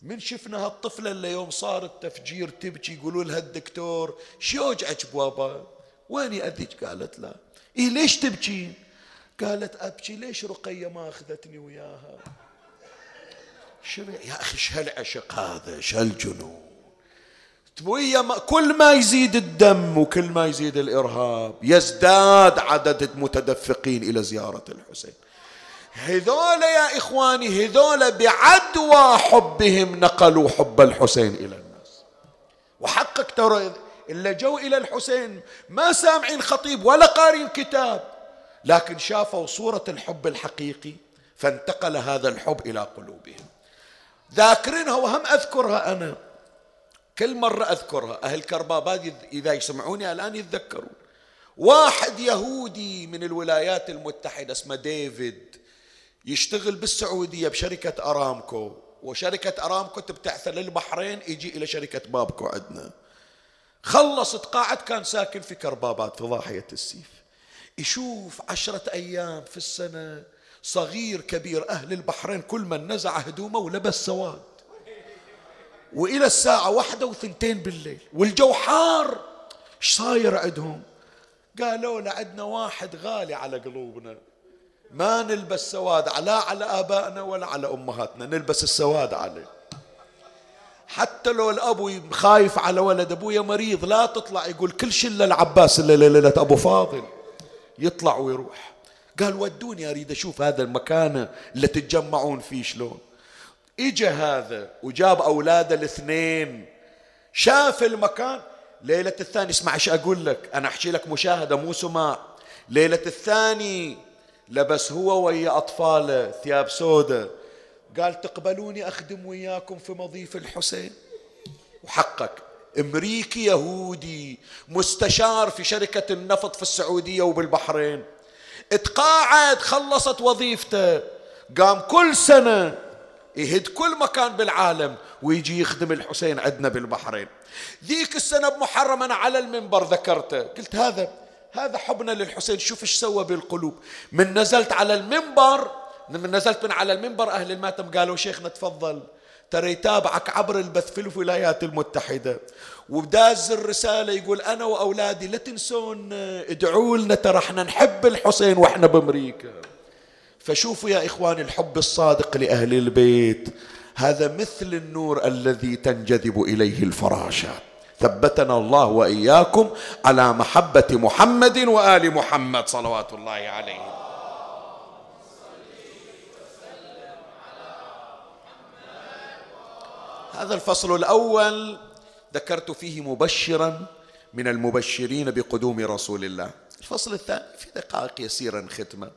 من شفنا هالطفلة اللي يوم صار التفجير تبكي يقولوا لها الدكتور شو يوجعك بابا وين يأذيك؟ قالت لا. إيه ليش تبكين قالت أبكي. ليش رقية ما أخذتني وياها؟ يا أخي شهالعشق هذا؟ شهالجنون ويا ما كل ما يزيد الدم وكل ما يزيد الإرهاب يزداد عدد المتدفقين إلى زيارة الحسين. هذول يا إخواني هذول بعدوى حبهم نقلوا حب الحسين إلى الناس. وحقك ترى إلا جو إلى الحسين. ما سامعين خطيب ولا قارين كتاب. لكن شافوا صورة الحب الحقيقي فانتقل هذا الحب إلى قلوبهم. ذاكرينها وهم أذكرها أنا. كل مرة أذكرها. أهل كرباباد إذا يسمعوني الآن يتذكرون. واحد يهودي من الولايات المتحدة اسمه ديفيد يشتغل بالسعودية بشركة أرامكو. وشركة أرامكو تبتعث للبحرين يجي إلى شركة بابكو عندنا. خلص تقاعد كان ساكن في كربابات في ضاحية السيف. يشوف عشرة أيام في السنة صغير كبير أهل البحرين كل من نزع هدومه ولبس سواد. وإلى الساعة واحدة وثنتين بالليل والجو حار. إيش صاير عندهم؟ قالوا له عندنا واحد غالي على قلوبنا. ما نلبس سواد لا على آبائنا ولا على أمهاتنا نلبس السواد عليه. حتى لو الأبو خايف على ولد أبويا مريض لا تطلع يقول كل شلة العباس إلا ليلة أبو فاضل. يطلع ويروح. قال ودوني أريد أشوف هذا المكان اللي تتجمعون فيه شلون. اجى هذا وجاب أولاده الاثنين. شاف المكان. ليلة الثاني اسمع إيش أقول لك. أنا أحكي لك مشاهدة مو سماع. ليلة الثاني لبس هو ويا أطفاله ثياب سودة قال تقبلوني أخدم وياكم في مضيف الحسين. وحقك أمريكي يهودي مستشار في شركة النفط في السعودية وبالبحرين. اتقاعد خلصت وظيفته. قام كل سنة يهد كل مكان بالعالم ويجي يخدم الحسين عندنا بالبحرين. ذيك السنة بمحرم أنا على المنبر ذكرته. قلت هذا هذا حبنا للحسين. شوف إيش سوى بالقلوب. من نزلت على المنبر من نزلت من على المنبر أهل الماتم قالوا شيخنا تفضل ترى يتابعك عبر البث في الولايات المتحدة. وداز الرسالة يقول أنا وأولادي لا تنسون ادعوا لنا ترى إحنا نحب الحسين وإحنا بأمريكا. فشوفوا يا إخواني الحب الصادق لأهل البيت هذا مثل النور الذي تنجذب إليه الفراشات ثبتنا الله وإياكم على محبة محمد وآل محمد صلوات الله عليه. هذا الفصل الأول ذكرت فيه مبشرا من المبشرين بقدوم رسول الله. الفصل الثاني في دقائق يسيرا ختمة.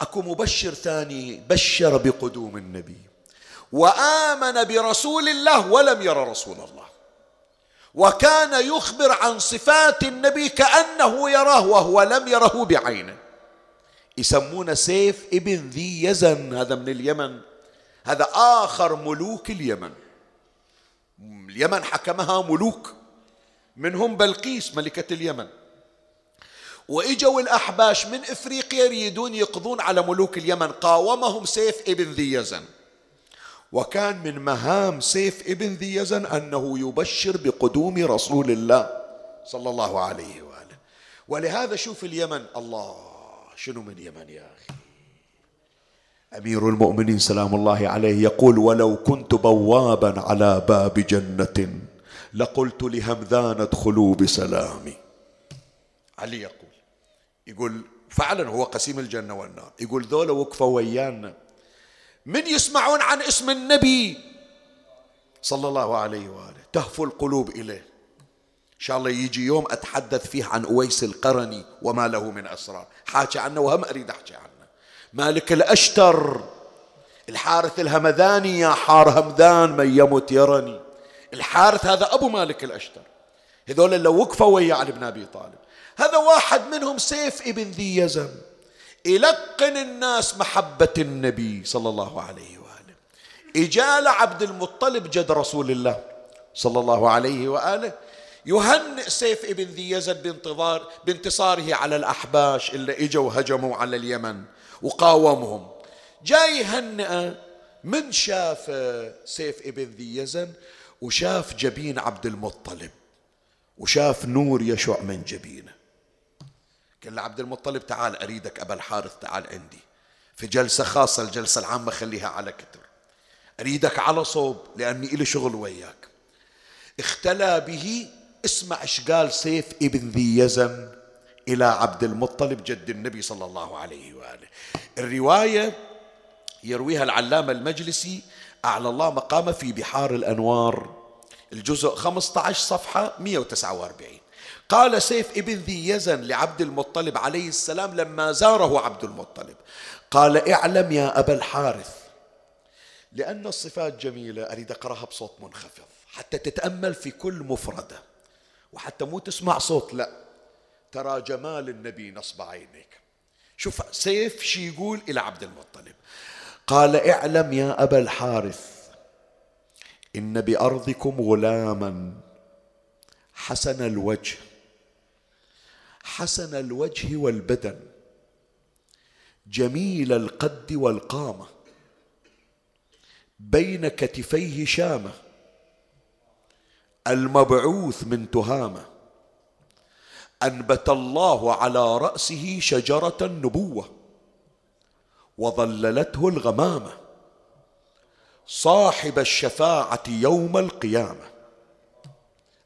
أكو مبشر ثاني بشر بقدوم النبي وآمن برسول الله ولم ير رسول الله. وكان يخبر عن صفات النبي كأنه يراه وهو لم يره بعينه يسمونه سيف ابن ذي يزن هذا من اليمن. هذا آخر ملوك اليمن. اليمن حكمها ملوك. منهم بلقيس ملكة اليمن. وإجوا الأحباش من إفريقيا يريدون يقضون على ملوك اليمن. قاومهم سيف ابن ذي يزن. وكان من مهام سيف ابن ذي يزن أنه يبشر بقدوم رسول الله صلى الله عليه وآله. ولهذا شوف اليمن الله شنو من يمن يا أخي؟ أمير المؤمنين سلام الله عليه يقول ولو كنت بوابا على باب جنة لقلت لهمذان ادخلوا بسلامي. علي يقول يقول فعلا هو قسيم الجنة والنار. يقول ذولا وقفوا ويانا من يسمعون عن اسم النبي صلى الله عليه وآله؟ تهفو القلوب إليه. إن شاء الله يجي يوم أتحدث فيه عن أويس القرني وما له من أسرار. حاجة عنه وهم أريد أحكي عنه. مالك الأشتر الحارث الهمذاني يا حار همذان من يمت يرني. الحارث هذا أبو مالك الأشتر. هذول اللي وقفوا ويا علي بن أبي طالب. هذا واحد منهم سيف ابن ذي يزن يلقن الناس محبة النبي صلى الله عليه وآله. إجال عبد المطلب جد رسول الله صلى الله عليه وآله. يهنئ سيف ابن ذي يزن بانتظار بانتصاره على الأحباش اللي إجوا هجموا على اليمن. وقاومهم. جاي يهنئ من شاف سيف ابن ذي يزن وشاف جبين عبد المطلب وشاف نور يشع من جبينه قال عبد المطلب تعال أريدك أبا الحارث تعال عندي. في جلسة خاصة الجلسة العامة خليها على كتر. أريدك على صوب لأني إلي شغل وياك. اختلى به اسمع إيش قال سيف ابن ذي يزن. إلى عبد المطلب جد النبي صلى الله عليه وآله. الرواية يرويها العلامة المجلسي أعلى الله مقامه في بحار الأنوار الجزء 15 صفحة 149 قال سيف ابن ذي يزن لعبد المطلب عليه السلام لما زاره عبد المطلب قال اعلم يا أبا الحارث لأن الصفات جميلة أريد أقرأها بصوت منخفض حتى تتأمل في كل مفردة وحتى مو تسمع صوت لا. ترى جمال النبي نصب عينيك. شوف سيف شي يقول إلى عبد المطلب. قال اعلم يا أبا الحارث إن بأرضكم غلاما حسن الوجه حسن الوجه والبدن جميل القد والقامة بين كتفيه شامة المبعوث من تهامة. أنبت الله على رأسه شجرة النبوة وظللته الغمامة صاحب الشفاعة يوم القيامة.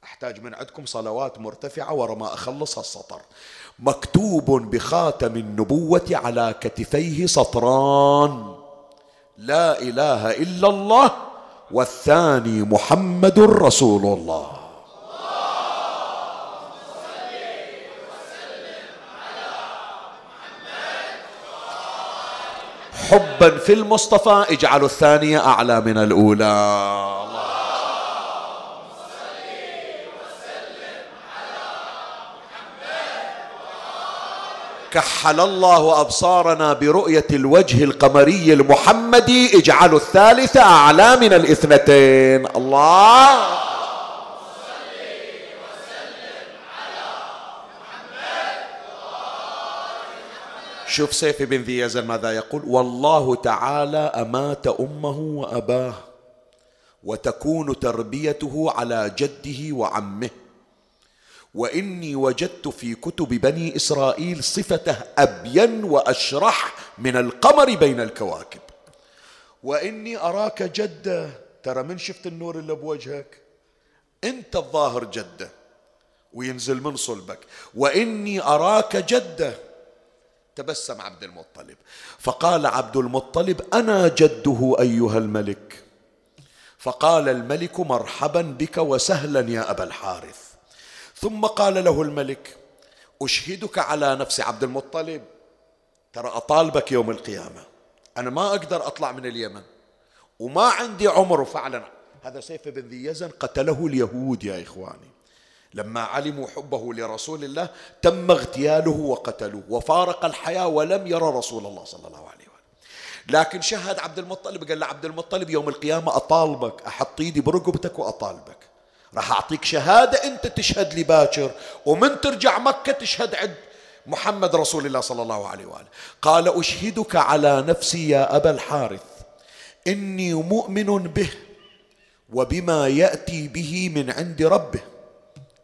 أحتاج من عندكم صلوات مرتفعة ورا ما أخلص السطر. مكتوب بخاتم النبوة على كتفيه سطران. لا إله إلا الله والثاني محمد رسول الله. حبا في المصطفى اجعلوا الثانية أعلى من الأولى. كحل الله أبصارنا برؤية الوجه القمري المحمدي اجعلوا الثالثة أعلى من الاثنتين. الله! شوف سيف بن ذي يزن ماذا يقول؟ والله تعالى أمات أمه وأباه وتكون تربيته على جده وعمه. وإني وجدت في كتب بني إسرائيل صفته أبين وأشرح من القمر بين الكواكب. وإني أراك جده ترى من شفت النور اللي بوجهك؟ أنت الظاهر جده وينزل من صلبك. وإني أراك جده تبسم عبد المطلب. فقال عبد المطلب أنا جده أيها الملك. فقال الملك مرحبا بك وسهلا يا أبا الحارث. ثم قال له الملك أشهدك على نفس عبد المطلب. ترى أطالبك يوم القيامة. أنا ما أقدر أطلع من اليمن. وما عندي عمر فعلا. هذا سيف بن ذي يزن قتله اليهود يا إخواني. لما علموا حبه لرسول الله تم اغتياله وقتلوه وفارق الحياة ولم يرى رسول الله صلى الله عليه وسلم لكن شهد عبد المطلب قال له عبد المطلب يوم القيامة أطالبك أحط إيدي برقبتك وأطالبك. راح أعطيك شهادة أنت تشهد لي باكر ومن ترجع مكة تشهد عند محمد رسول الله صلى الله عليه وآله. قال أشهدك على نفسي يا أبا الحارث إني مؤمن به وبما يأتي به من عند ربه.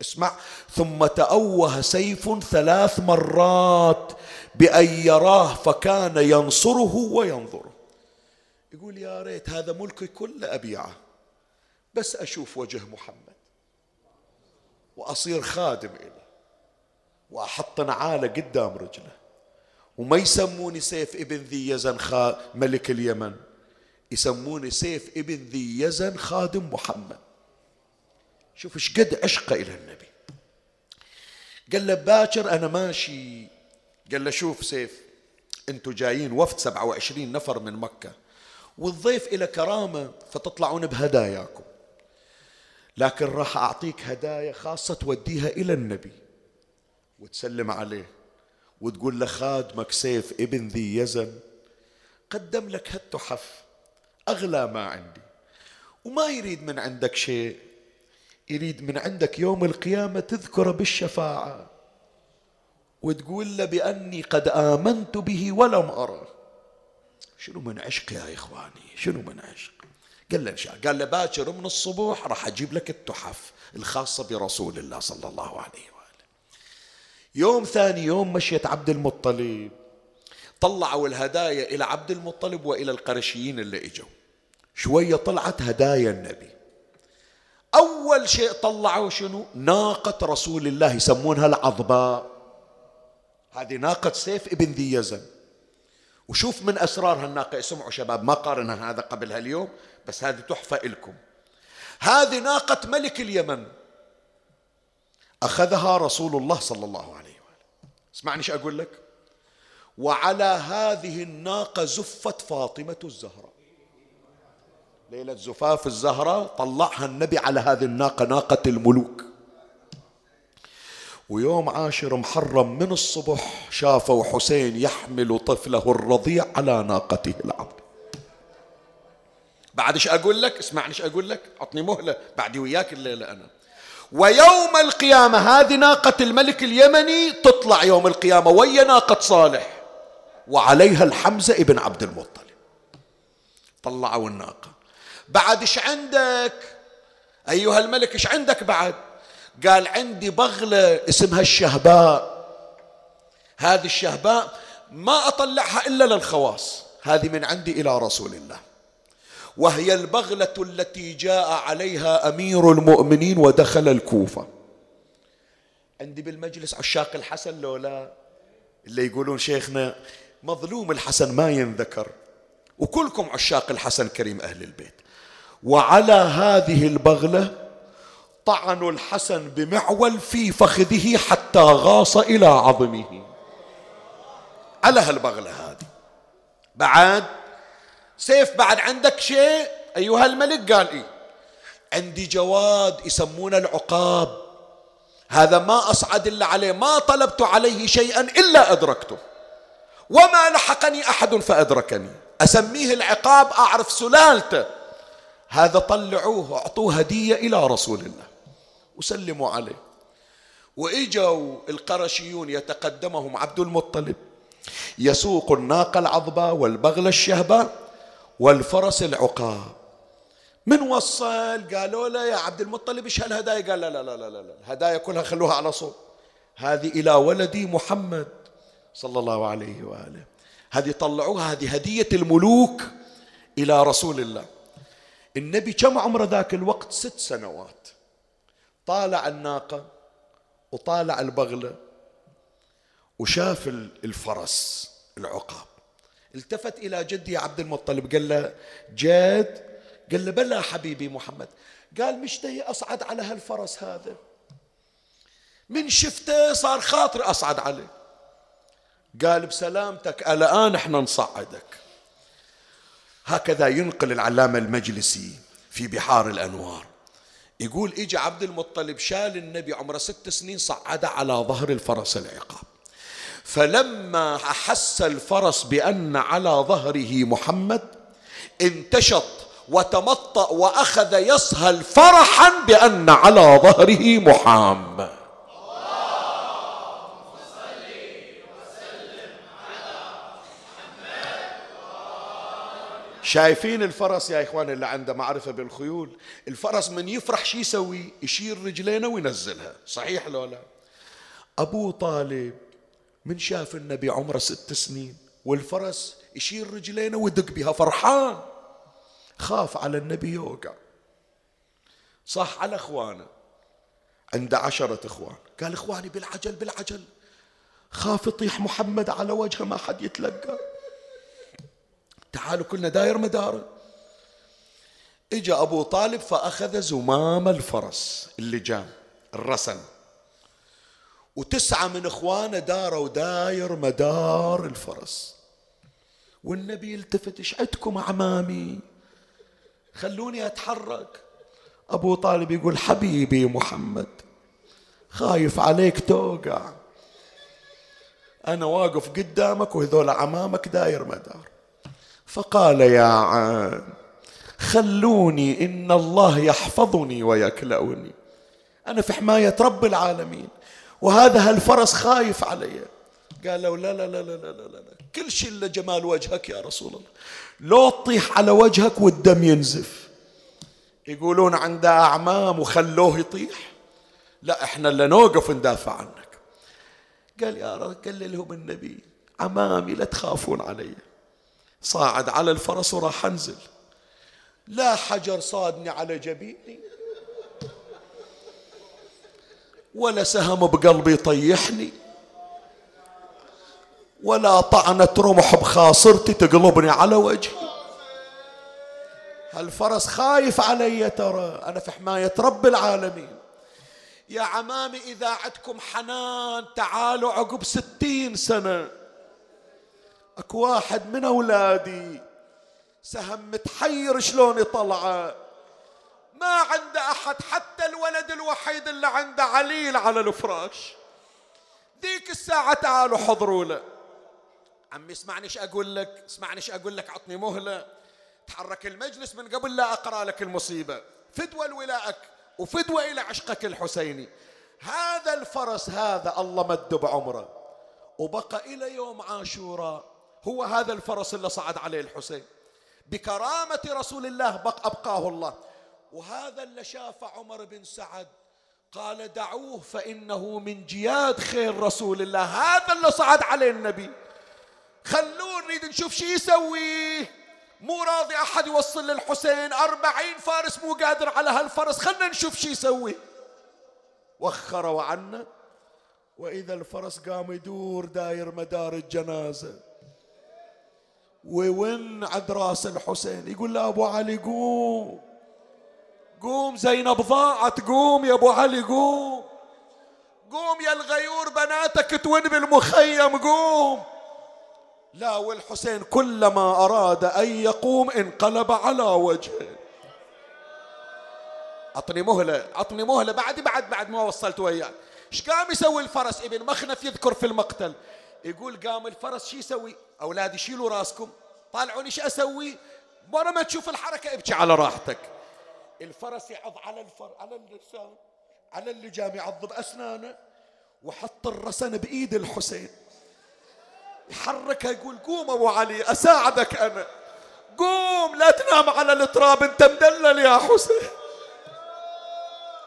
اسمع. ثم تأوه سيف ثلاث مرات بأن يراه فكان ينصره وينظره. يقول يا ريت هذا ملكي كله أبيعه بس أشوف وجه محمد وأصير خادم إله وأحط نعالة قدام رجله. وما يسموني سيف ابن ذي يزن ملك اليمن يسموني سيف ابن ذي يزن خادم محمد. شوف إيش قد عشقه إلى النبي. قال له باكر أنا ماشي. قال له شوف سيف أنتوا جايين وفد 27 نفر من مكة. والضيف إلى كرامة فتطلعون بهداياكم. لكن راح أعطيك هدايا خاصة توديها إلى النبي. وتسلم عليه. وتقول له خادمك سيف ابن ذي يزن قدم لك هالتحف. أغلى ما عندي. وما يريد من عندك شيء. يريد من عندك يوم القيامة تذكر بالشفاعة وتقول له بأني قد آمنت به ولم أره. شنو من عشق يا إخواني؟ شنو من عشق قال له قال له باكر من الصبح راح أجيب لك التحف الخاصة برسول الله صلى الله عليه وآله. يوم ثاني يوم مشيت عبد المطلب. طلعوا الهدايا إلى عبد المطلب وإلى القرشيين اللي إجوا. شوية طلعت هدايا النبي. أول شيء طلعوا شنو؟ ناقة رسول الله يسمونها العظباء. هذه ناقة سيف ابن ذي يزن. وشوف من أسرار هالناقة اسمعوا شباب ما قارنها هذا قبلها اليوم بس هذه تحفة إلكم. هذه ناقة ملك اليمن. أخذها رسول الله صلى الله عليه وآله. اسمعني إيش أقول لك؟ وعلى هذه الناقة زفت فاطمة الزهراء. ليلة زفاف الزهراء طلعها النبي على هذه الناقة ناقة الملوك. ويوم عاشر محرم من الصبح شافوا حسين يحمل طفله الرضيع على ناقته العبد بعد إيش أقول لك؟ اسمعني إيش أقول لك؟ أعطني مهلة بعدي وياك الليلة أنا. ويوم القيامة هذه ناقة الملك اليمني تطلع يوم القيامة ويا ناقة صالح. وعليها الحمزة ابن عبد المطلب. طلعوا الناقة. بعد إيش عندك؟ أيها الملك إيش عندك بعد؟ قال عندي بغلة اسمها الشهباء. هذه الشهباء ما أطلعها إلا للخواص. هذه من عندي إلى رسول الله. وهي البغلة التي جاء عليها أمير المؤمنين ودخل الكوفة. عندي بالمجلس عشاق الحسن لو لا؟ اللي يقولون شيخنا مظلوم الحسن ما ينذكر. وكلكم عشاق الحسن كريم أهل البيت. وعلى هذه البغلة طعنوا الحسن بمعول في فخذه حتى غاص إلى عظمه. على هالبغلة هذه. بعد سيف بعد عندك شيء؟ أيها الملك؟ قال إيه؟ عندي جواد يسمونه العقاب. هذا ما أصعد إلا عليه ما طلبت عليه شيئا إلا أدركته. وما لحقني أحد فأدركني. أسميه العقاب أعرف سلالته. هذا طلعوه أعطوه هدية إلى رسول الله. وسلموا عليه. وإجوا القرشيون يتقدمهم عبد المطلب. يسوق الناقة العظبة والبغل الشهبة والفرس العقاب. من وصل قالوا له يا عبد المطلب إيش هالهدايا؟ قال لا لا لا لا لا الهدايا كلها خلوها على صوب. هذه إلى ولدي محمد صلى الله عليه وآله. هذه طلعوها هذه هدية الملوك إلى رسول الله. النبي كم عمره ذاك الوقت؟ ست سنوات. طالع الناقة وطالع البغلة وشاف الفرس العقاب. التفت إلى جدي عبد المطلب قال له جد؟ قال له بلى حبيبي محمد. قال مشتهي أصعد على هالفرس هذا؟ من شفته صار خاطري أصعد عليه. قال بسلامتك الآن إحنا نصعدك. هكذا ينقل العلامة المجلسي في بحار الأنوار. يقول إجا عبد المطلب شال النبي عمره ست سنين صعده على ظهر الفرس العقاب. فلما أحس الفرس بأن على ظهره محمد انتشط وتمطأ وأخذ يصهل فرحا بأن على ظهره محمد شايفين الفرس يا إخوان اللي عنده معرفة بالخيول؟ الفرس من يفرح شي يسوي؟ يشيل رجلينه وينزلها. صحيح لو لا؟ أبو طالب من شاف النبي عمره ست سنين والفرس يشيل رجلينه ويدق بها فرحان. خاف على النبي يوقع. صح على إخوانه. عنده عشرة إخوان. قال إخواني بالعجل بالعجل. خاف يطيح محمد على وجهه ما حد يتلقى. تعالوا كلنا داير مداره إجا أبو طالب فأخذ زمام الفرس اللي جاء الرسن. وتسعة من إخوانه داروا داير مدار الفرس. والنبي يلتفت إيش عندكم أعمامي خلوني أتحرك. أبو طالب يقول حبيبي محمد خايف عليك توقع. أنا واقف قدامك وهذول عمامك داير مدار. فقال يا عام خلوني إن الله يحفظني ويكلأني. أنا في حماية رب العالمين وهذا هالفرس خايف علي. قالوا لا لا لا لا لا لا, لا. كل شيء إلا جمال وجهك يا رسول الله. لو تطيح على وجهك والدم ينزف. يقولون عنده أعمام وخلوه يطيح. لا إحنا اللي نوقف ندافع عنك. قال يا رب قال لهم النبي عمامي لا تخافون علي. صاعد على الفرس وراح انزل. لا حجر صادني على جبيني ولا سهم بقلبي يطيحني ولا طعنة رمح بخاصرتي تقلبني على وجهي. هالفرس خايف علي ترى أنا في حماية رب العالمين. يا عمامي إذا عندكم حنان تعالوا عقب ستين سنة. أكو واحد من أولادي سهم متحير شلون يطلعه؟ ما عنده أحد حتى الولد الوحيد اللي عنده عليل على الفراش. ذيك الساعة تعالوا حضروا له. عمي اسمعني إيش أقول لك؟ اسمعني إيش أقول لك؟ عطني مهلة. تحرك المجلس من قبل لا اقرأ لك المصيبة. فدوى لولائك وفدوى إلى عشقك الحسيني. هذا الفرس هذا الله مد بعمره. وبقى إلى يوم عاشوراء هو هذا الفرس اللي صعد عليه الحسين. بكرامة رسول الله بق أبقاه الله. وهذا اللي شاف عمر بن سعد. قال دعوه فإنه من جياد خير رسول الله. هذا اللي صعد عليه النبي. خلوه نريد نشوف شو يسوي. مو راضي أحد يوصل للحسين. أربعين فارس مو قادر على هالفرس. خلنا نشوف شو يسوي. وخروا عنا وإذا الفرس قام يدور داير مدار الجنازة. وين عند راس الحسين؟ يقول له أبو علي قوم. قوم زينب ضاعت قوم يا أبو علي قوم. قوم يا الغيور بناتك توين بالمخيم قوم. لا والحسين كلما أراد أن يقوم انقلب على وجهه. أعطني مهلة أعطني مهلة. بعد بعد بعد ما وصلت وياك. إيش قام يسوي الفرس؟ ابن مخنف يذكر في المقتل. يقول قام الفرس شو يسوي؟ أولادي شيلوا راسكم. طالعوني إيش أسوي؟ ورا ما تشوف الحركة ابكي على راحتك. الفرس يعض على الفر على اللسان على اللجام يعض بأسنانه وحط الرسن بإيد الحسين. يحركها يقول قوم أبو علي أساعدك أنا. قوم لا تنام على التراب أنت مدلل يا حسين.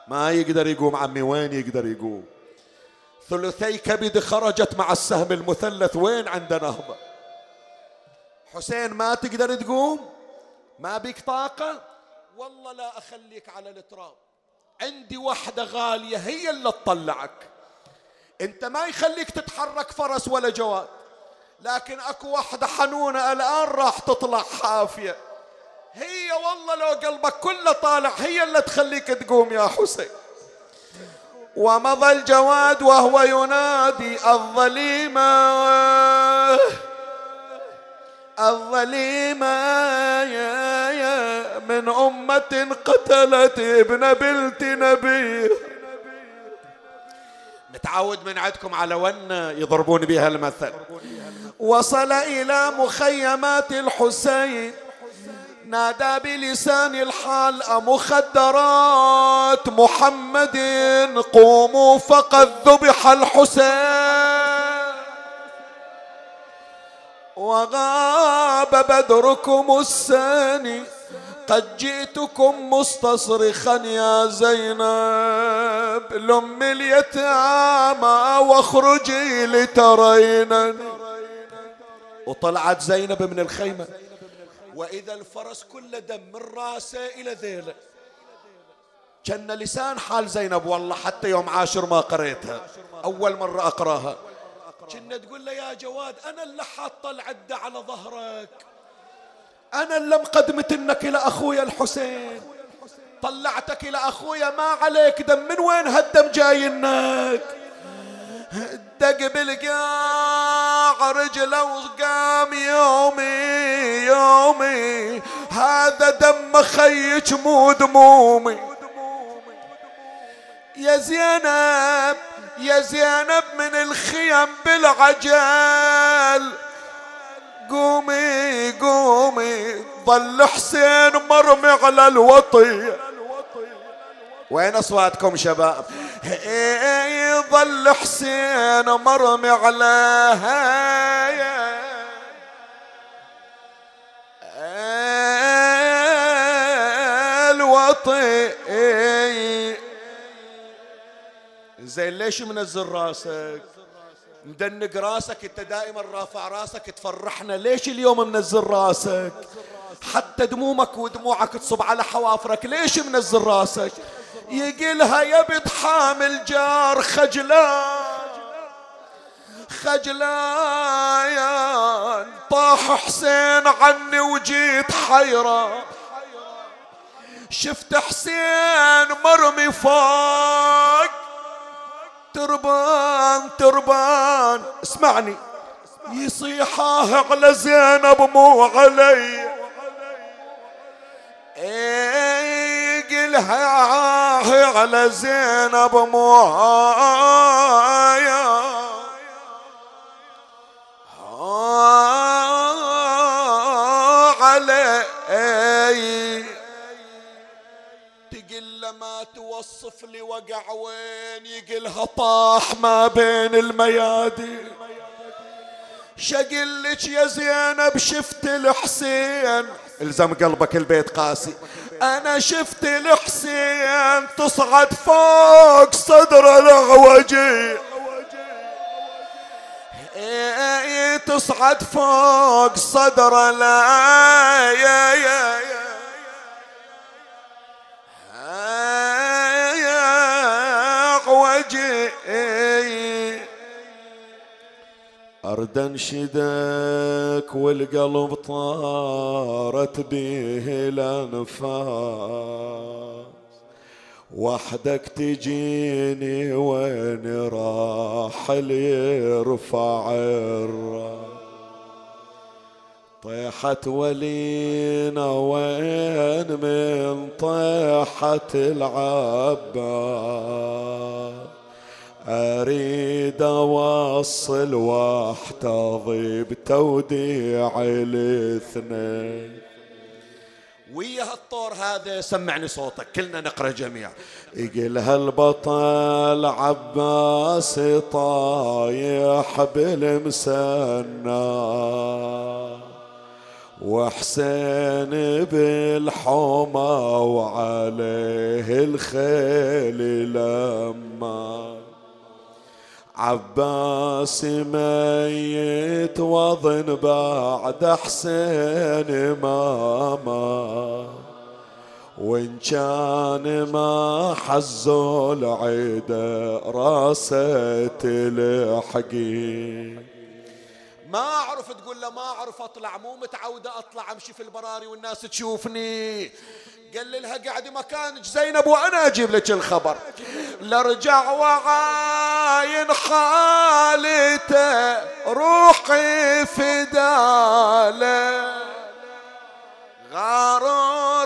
ما يقدر يقوم عمي وين يقدر يقوم؟ ثلثي كبد خرجت مع السهم المثلث. وين عند نهضة حسين ما تقدر تقوم؟ ما بيك طاقة؟ والله لا أخليك على التراب. عندي واحدة غالية هي اللي تطلعك. أنت ما يخليك تتحرك فرس ولا جواد لكن أكو واحدة حنونة الآن راح تطلع حافية. هي والله لو قلبك كله طالع هي اللي تخليك تقوم يا حسين. ومضى الجواد وهو ينادي الظليمة الظليمة يا يا من أمة قتلت ابن بنت نبي متعود من عندكم على ون يضربون بها المثل. وصل إلى مخيمات الحسين. نادى بلسان الحال مخدرات محمد قوموا فقد ذبح الحسين. وغاب بدركم الثاني قد جئتكم مستصرخا يا زينب. لم اليتامى واخرجي لترينني. وطلعت زينب من الخيمة. وإذا الفرس كله دم من راسه إلى ذيله. كان لسان حال زينب والله حتى يوم عاشر ما قريتها. أول مرة أقراها. كنا تقول له يا جواد أنا اللي حاطة العدة على ظهرك. أنا اللي مقدمت إنك إلى أخويا الحسين. طلعتك إلى أخويا ما عليك دم من وين هالدم جاينك دق رجله وقام يومي يومي. هذا دم خيك مو دمومي يا زينب يا زينب من الخيم بالعجل. قومي قومي ظل حسين مرمي على الوطي. وين أصواتكم شباب؟ ظل حسين مرمي عليها. الوطي. زين ليش منزل راسك؟ مدنق راسك انت دائما رافع راسك تفرحنا. ليش اليوم منزل راسك؟ حتى دمومك ودموعك تصب على حوافرك ليش منزل راسك؟ يقلها يا بنت حامل جار خجلان. خجلان. طاح حسين عني وجيت حيرة شفت حسين مرمي فوق. تربان تربان. اسمعني. يصيحاه على زينب مو علي. إيه. قلها على زينب مو علي تقل ما توصف لي وقع وين يقلها طاح ما بين الميادين شقلك يا زينب شفت الحسين؟ إلزم قلبك البيت قاسي. أنا شفت الحسين تصعد فوق صدر العوجي تصعد فوق صدر لا يا يا يا أرد انشدك والقلب طارت به الأنفاس. وحدك تجيني وين راح يرفع الراس. طيحت ولينا وين من طيحة العباس. أريد أوصل واحتضي بتوديع الاثنين. ويا هالطور هذا سمعني صوتك كلنا نقرأ جميعا يقول هالبطل عباس طايح بالمسنى وحسين بالحمى وعليه الخيل لما. عباس ميت وظن بعد حسين ماما. وإن كان ما حزوا العيدة راسة تلحقي ما أعرف تقول له ما أعرف أطلع مو متعودة أطلع أمشي في البراري والناس تشوفني. قال لها قاعد مكانك. زينب وأنا أجيب لك الخبر. لارجع وعاين خالته روحي فدالة. غار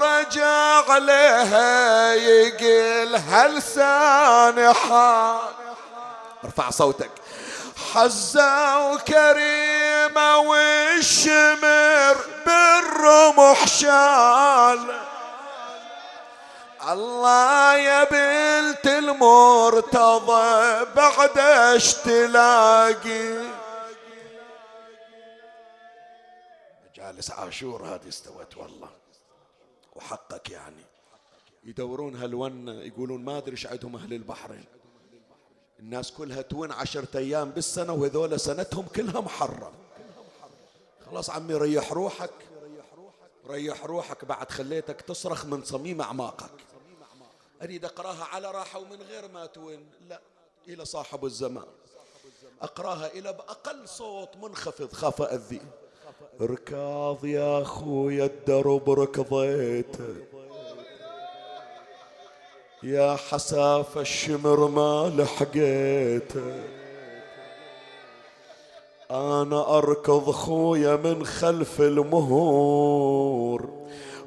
رجع لها يقل هلسان حال ارفع صوتك. حزة وكريمة والشمر بالرمح شال. الله يا بنت المرتضى بعدش تلاقي مجالس عاشور هذه استوت والله. وحقك يعني. يدورون هالون يقولون ما أدري إيش عندهم أهل البحرين. الناس كلها تون عشرة أيام بالسنة وهذول سنتهم كلها محرم خلاص عمي ريح روحك. ريح روحك بعد خليتك تصرخ من صميم أعماقك. أريد أقراها على راحة ومن غير ما توين لا إلى صاحب الزمان. أقراها إلى بأقل صوت منخفض خاف أذي. ركاض يا أخويا الدرب ركضيته يا حساف الشمر ما لحقيته أنا أركض خويا من خلف المهور.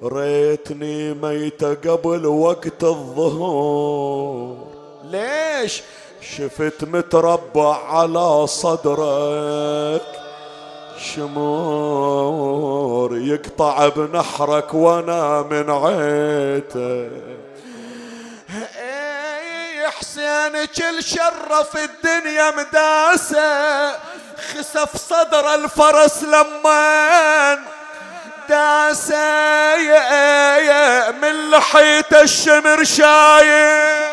ريتني ميتة قبل وقت الظهور. ليش؟ شفت متربع على صدرك. شمور يقطع بنحرك وأنا من عيته. اي حسين كل شرف الدنيا مداسة. خسف صدر الفرس لمن داسة من لحية الشمر شايف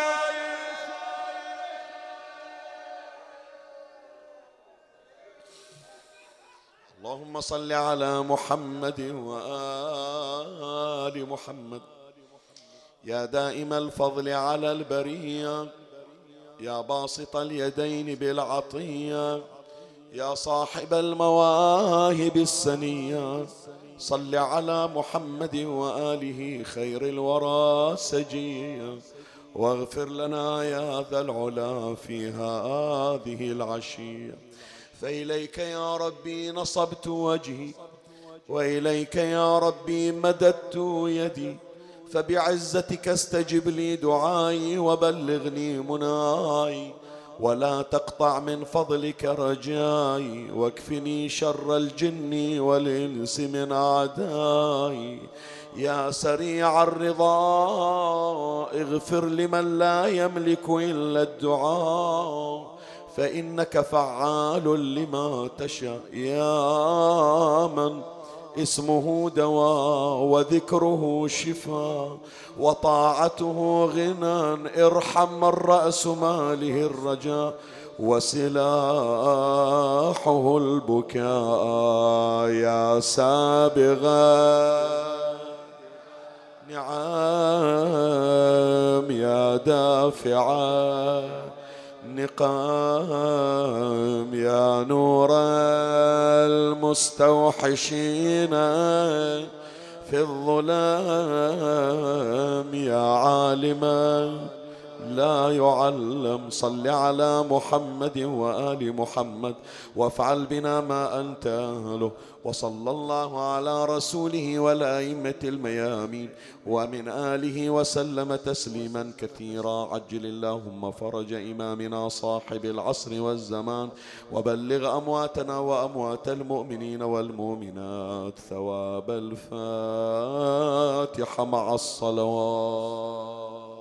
اللهم صل على محمد وآل محمد. يا دائم الفضل على البرية. يا باسط اليدين بالعطية. يا صاحب المواهب السنية. صل على محمد وآله خير الورى سجيا. واغفر لنا يا ذا العلا في هذه العشية. فإليك يا ربي نصبت وجهي وإليك يا ربي مددت يدي. فبعزتك استجب لي دعائي وبلغني مناي ولا تقطع من فضلك رجائي واكفني شر الجن والإنس من أعدائي. يا سريع الرضا اغفر لمن لا يملك إلا الدعاء فإنك فعال لما تشاء. يا من اسمه دواء وذكره شفاء وطاعته غنى ارحم من رأس ماله الرجاء وسلاحه البكاء يا سابغا نعم يا دافعا النقام يا نور المستوحشين في الظلام يا عالما لا يعلم. صل على محمد وآل محمد وافعل بنا ما أنت أهله. وصلى الله على رسوله والأئمة الميامين. ومن آله وسلم تسليما كثيرا. عجل اللهم فرج إمامنا صاحب العصر والزمان. وبلغ أمواتنا وأموات المؤمنين والمؤمنات ثواب الفاتحة مع الصلوات.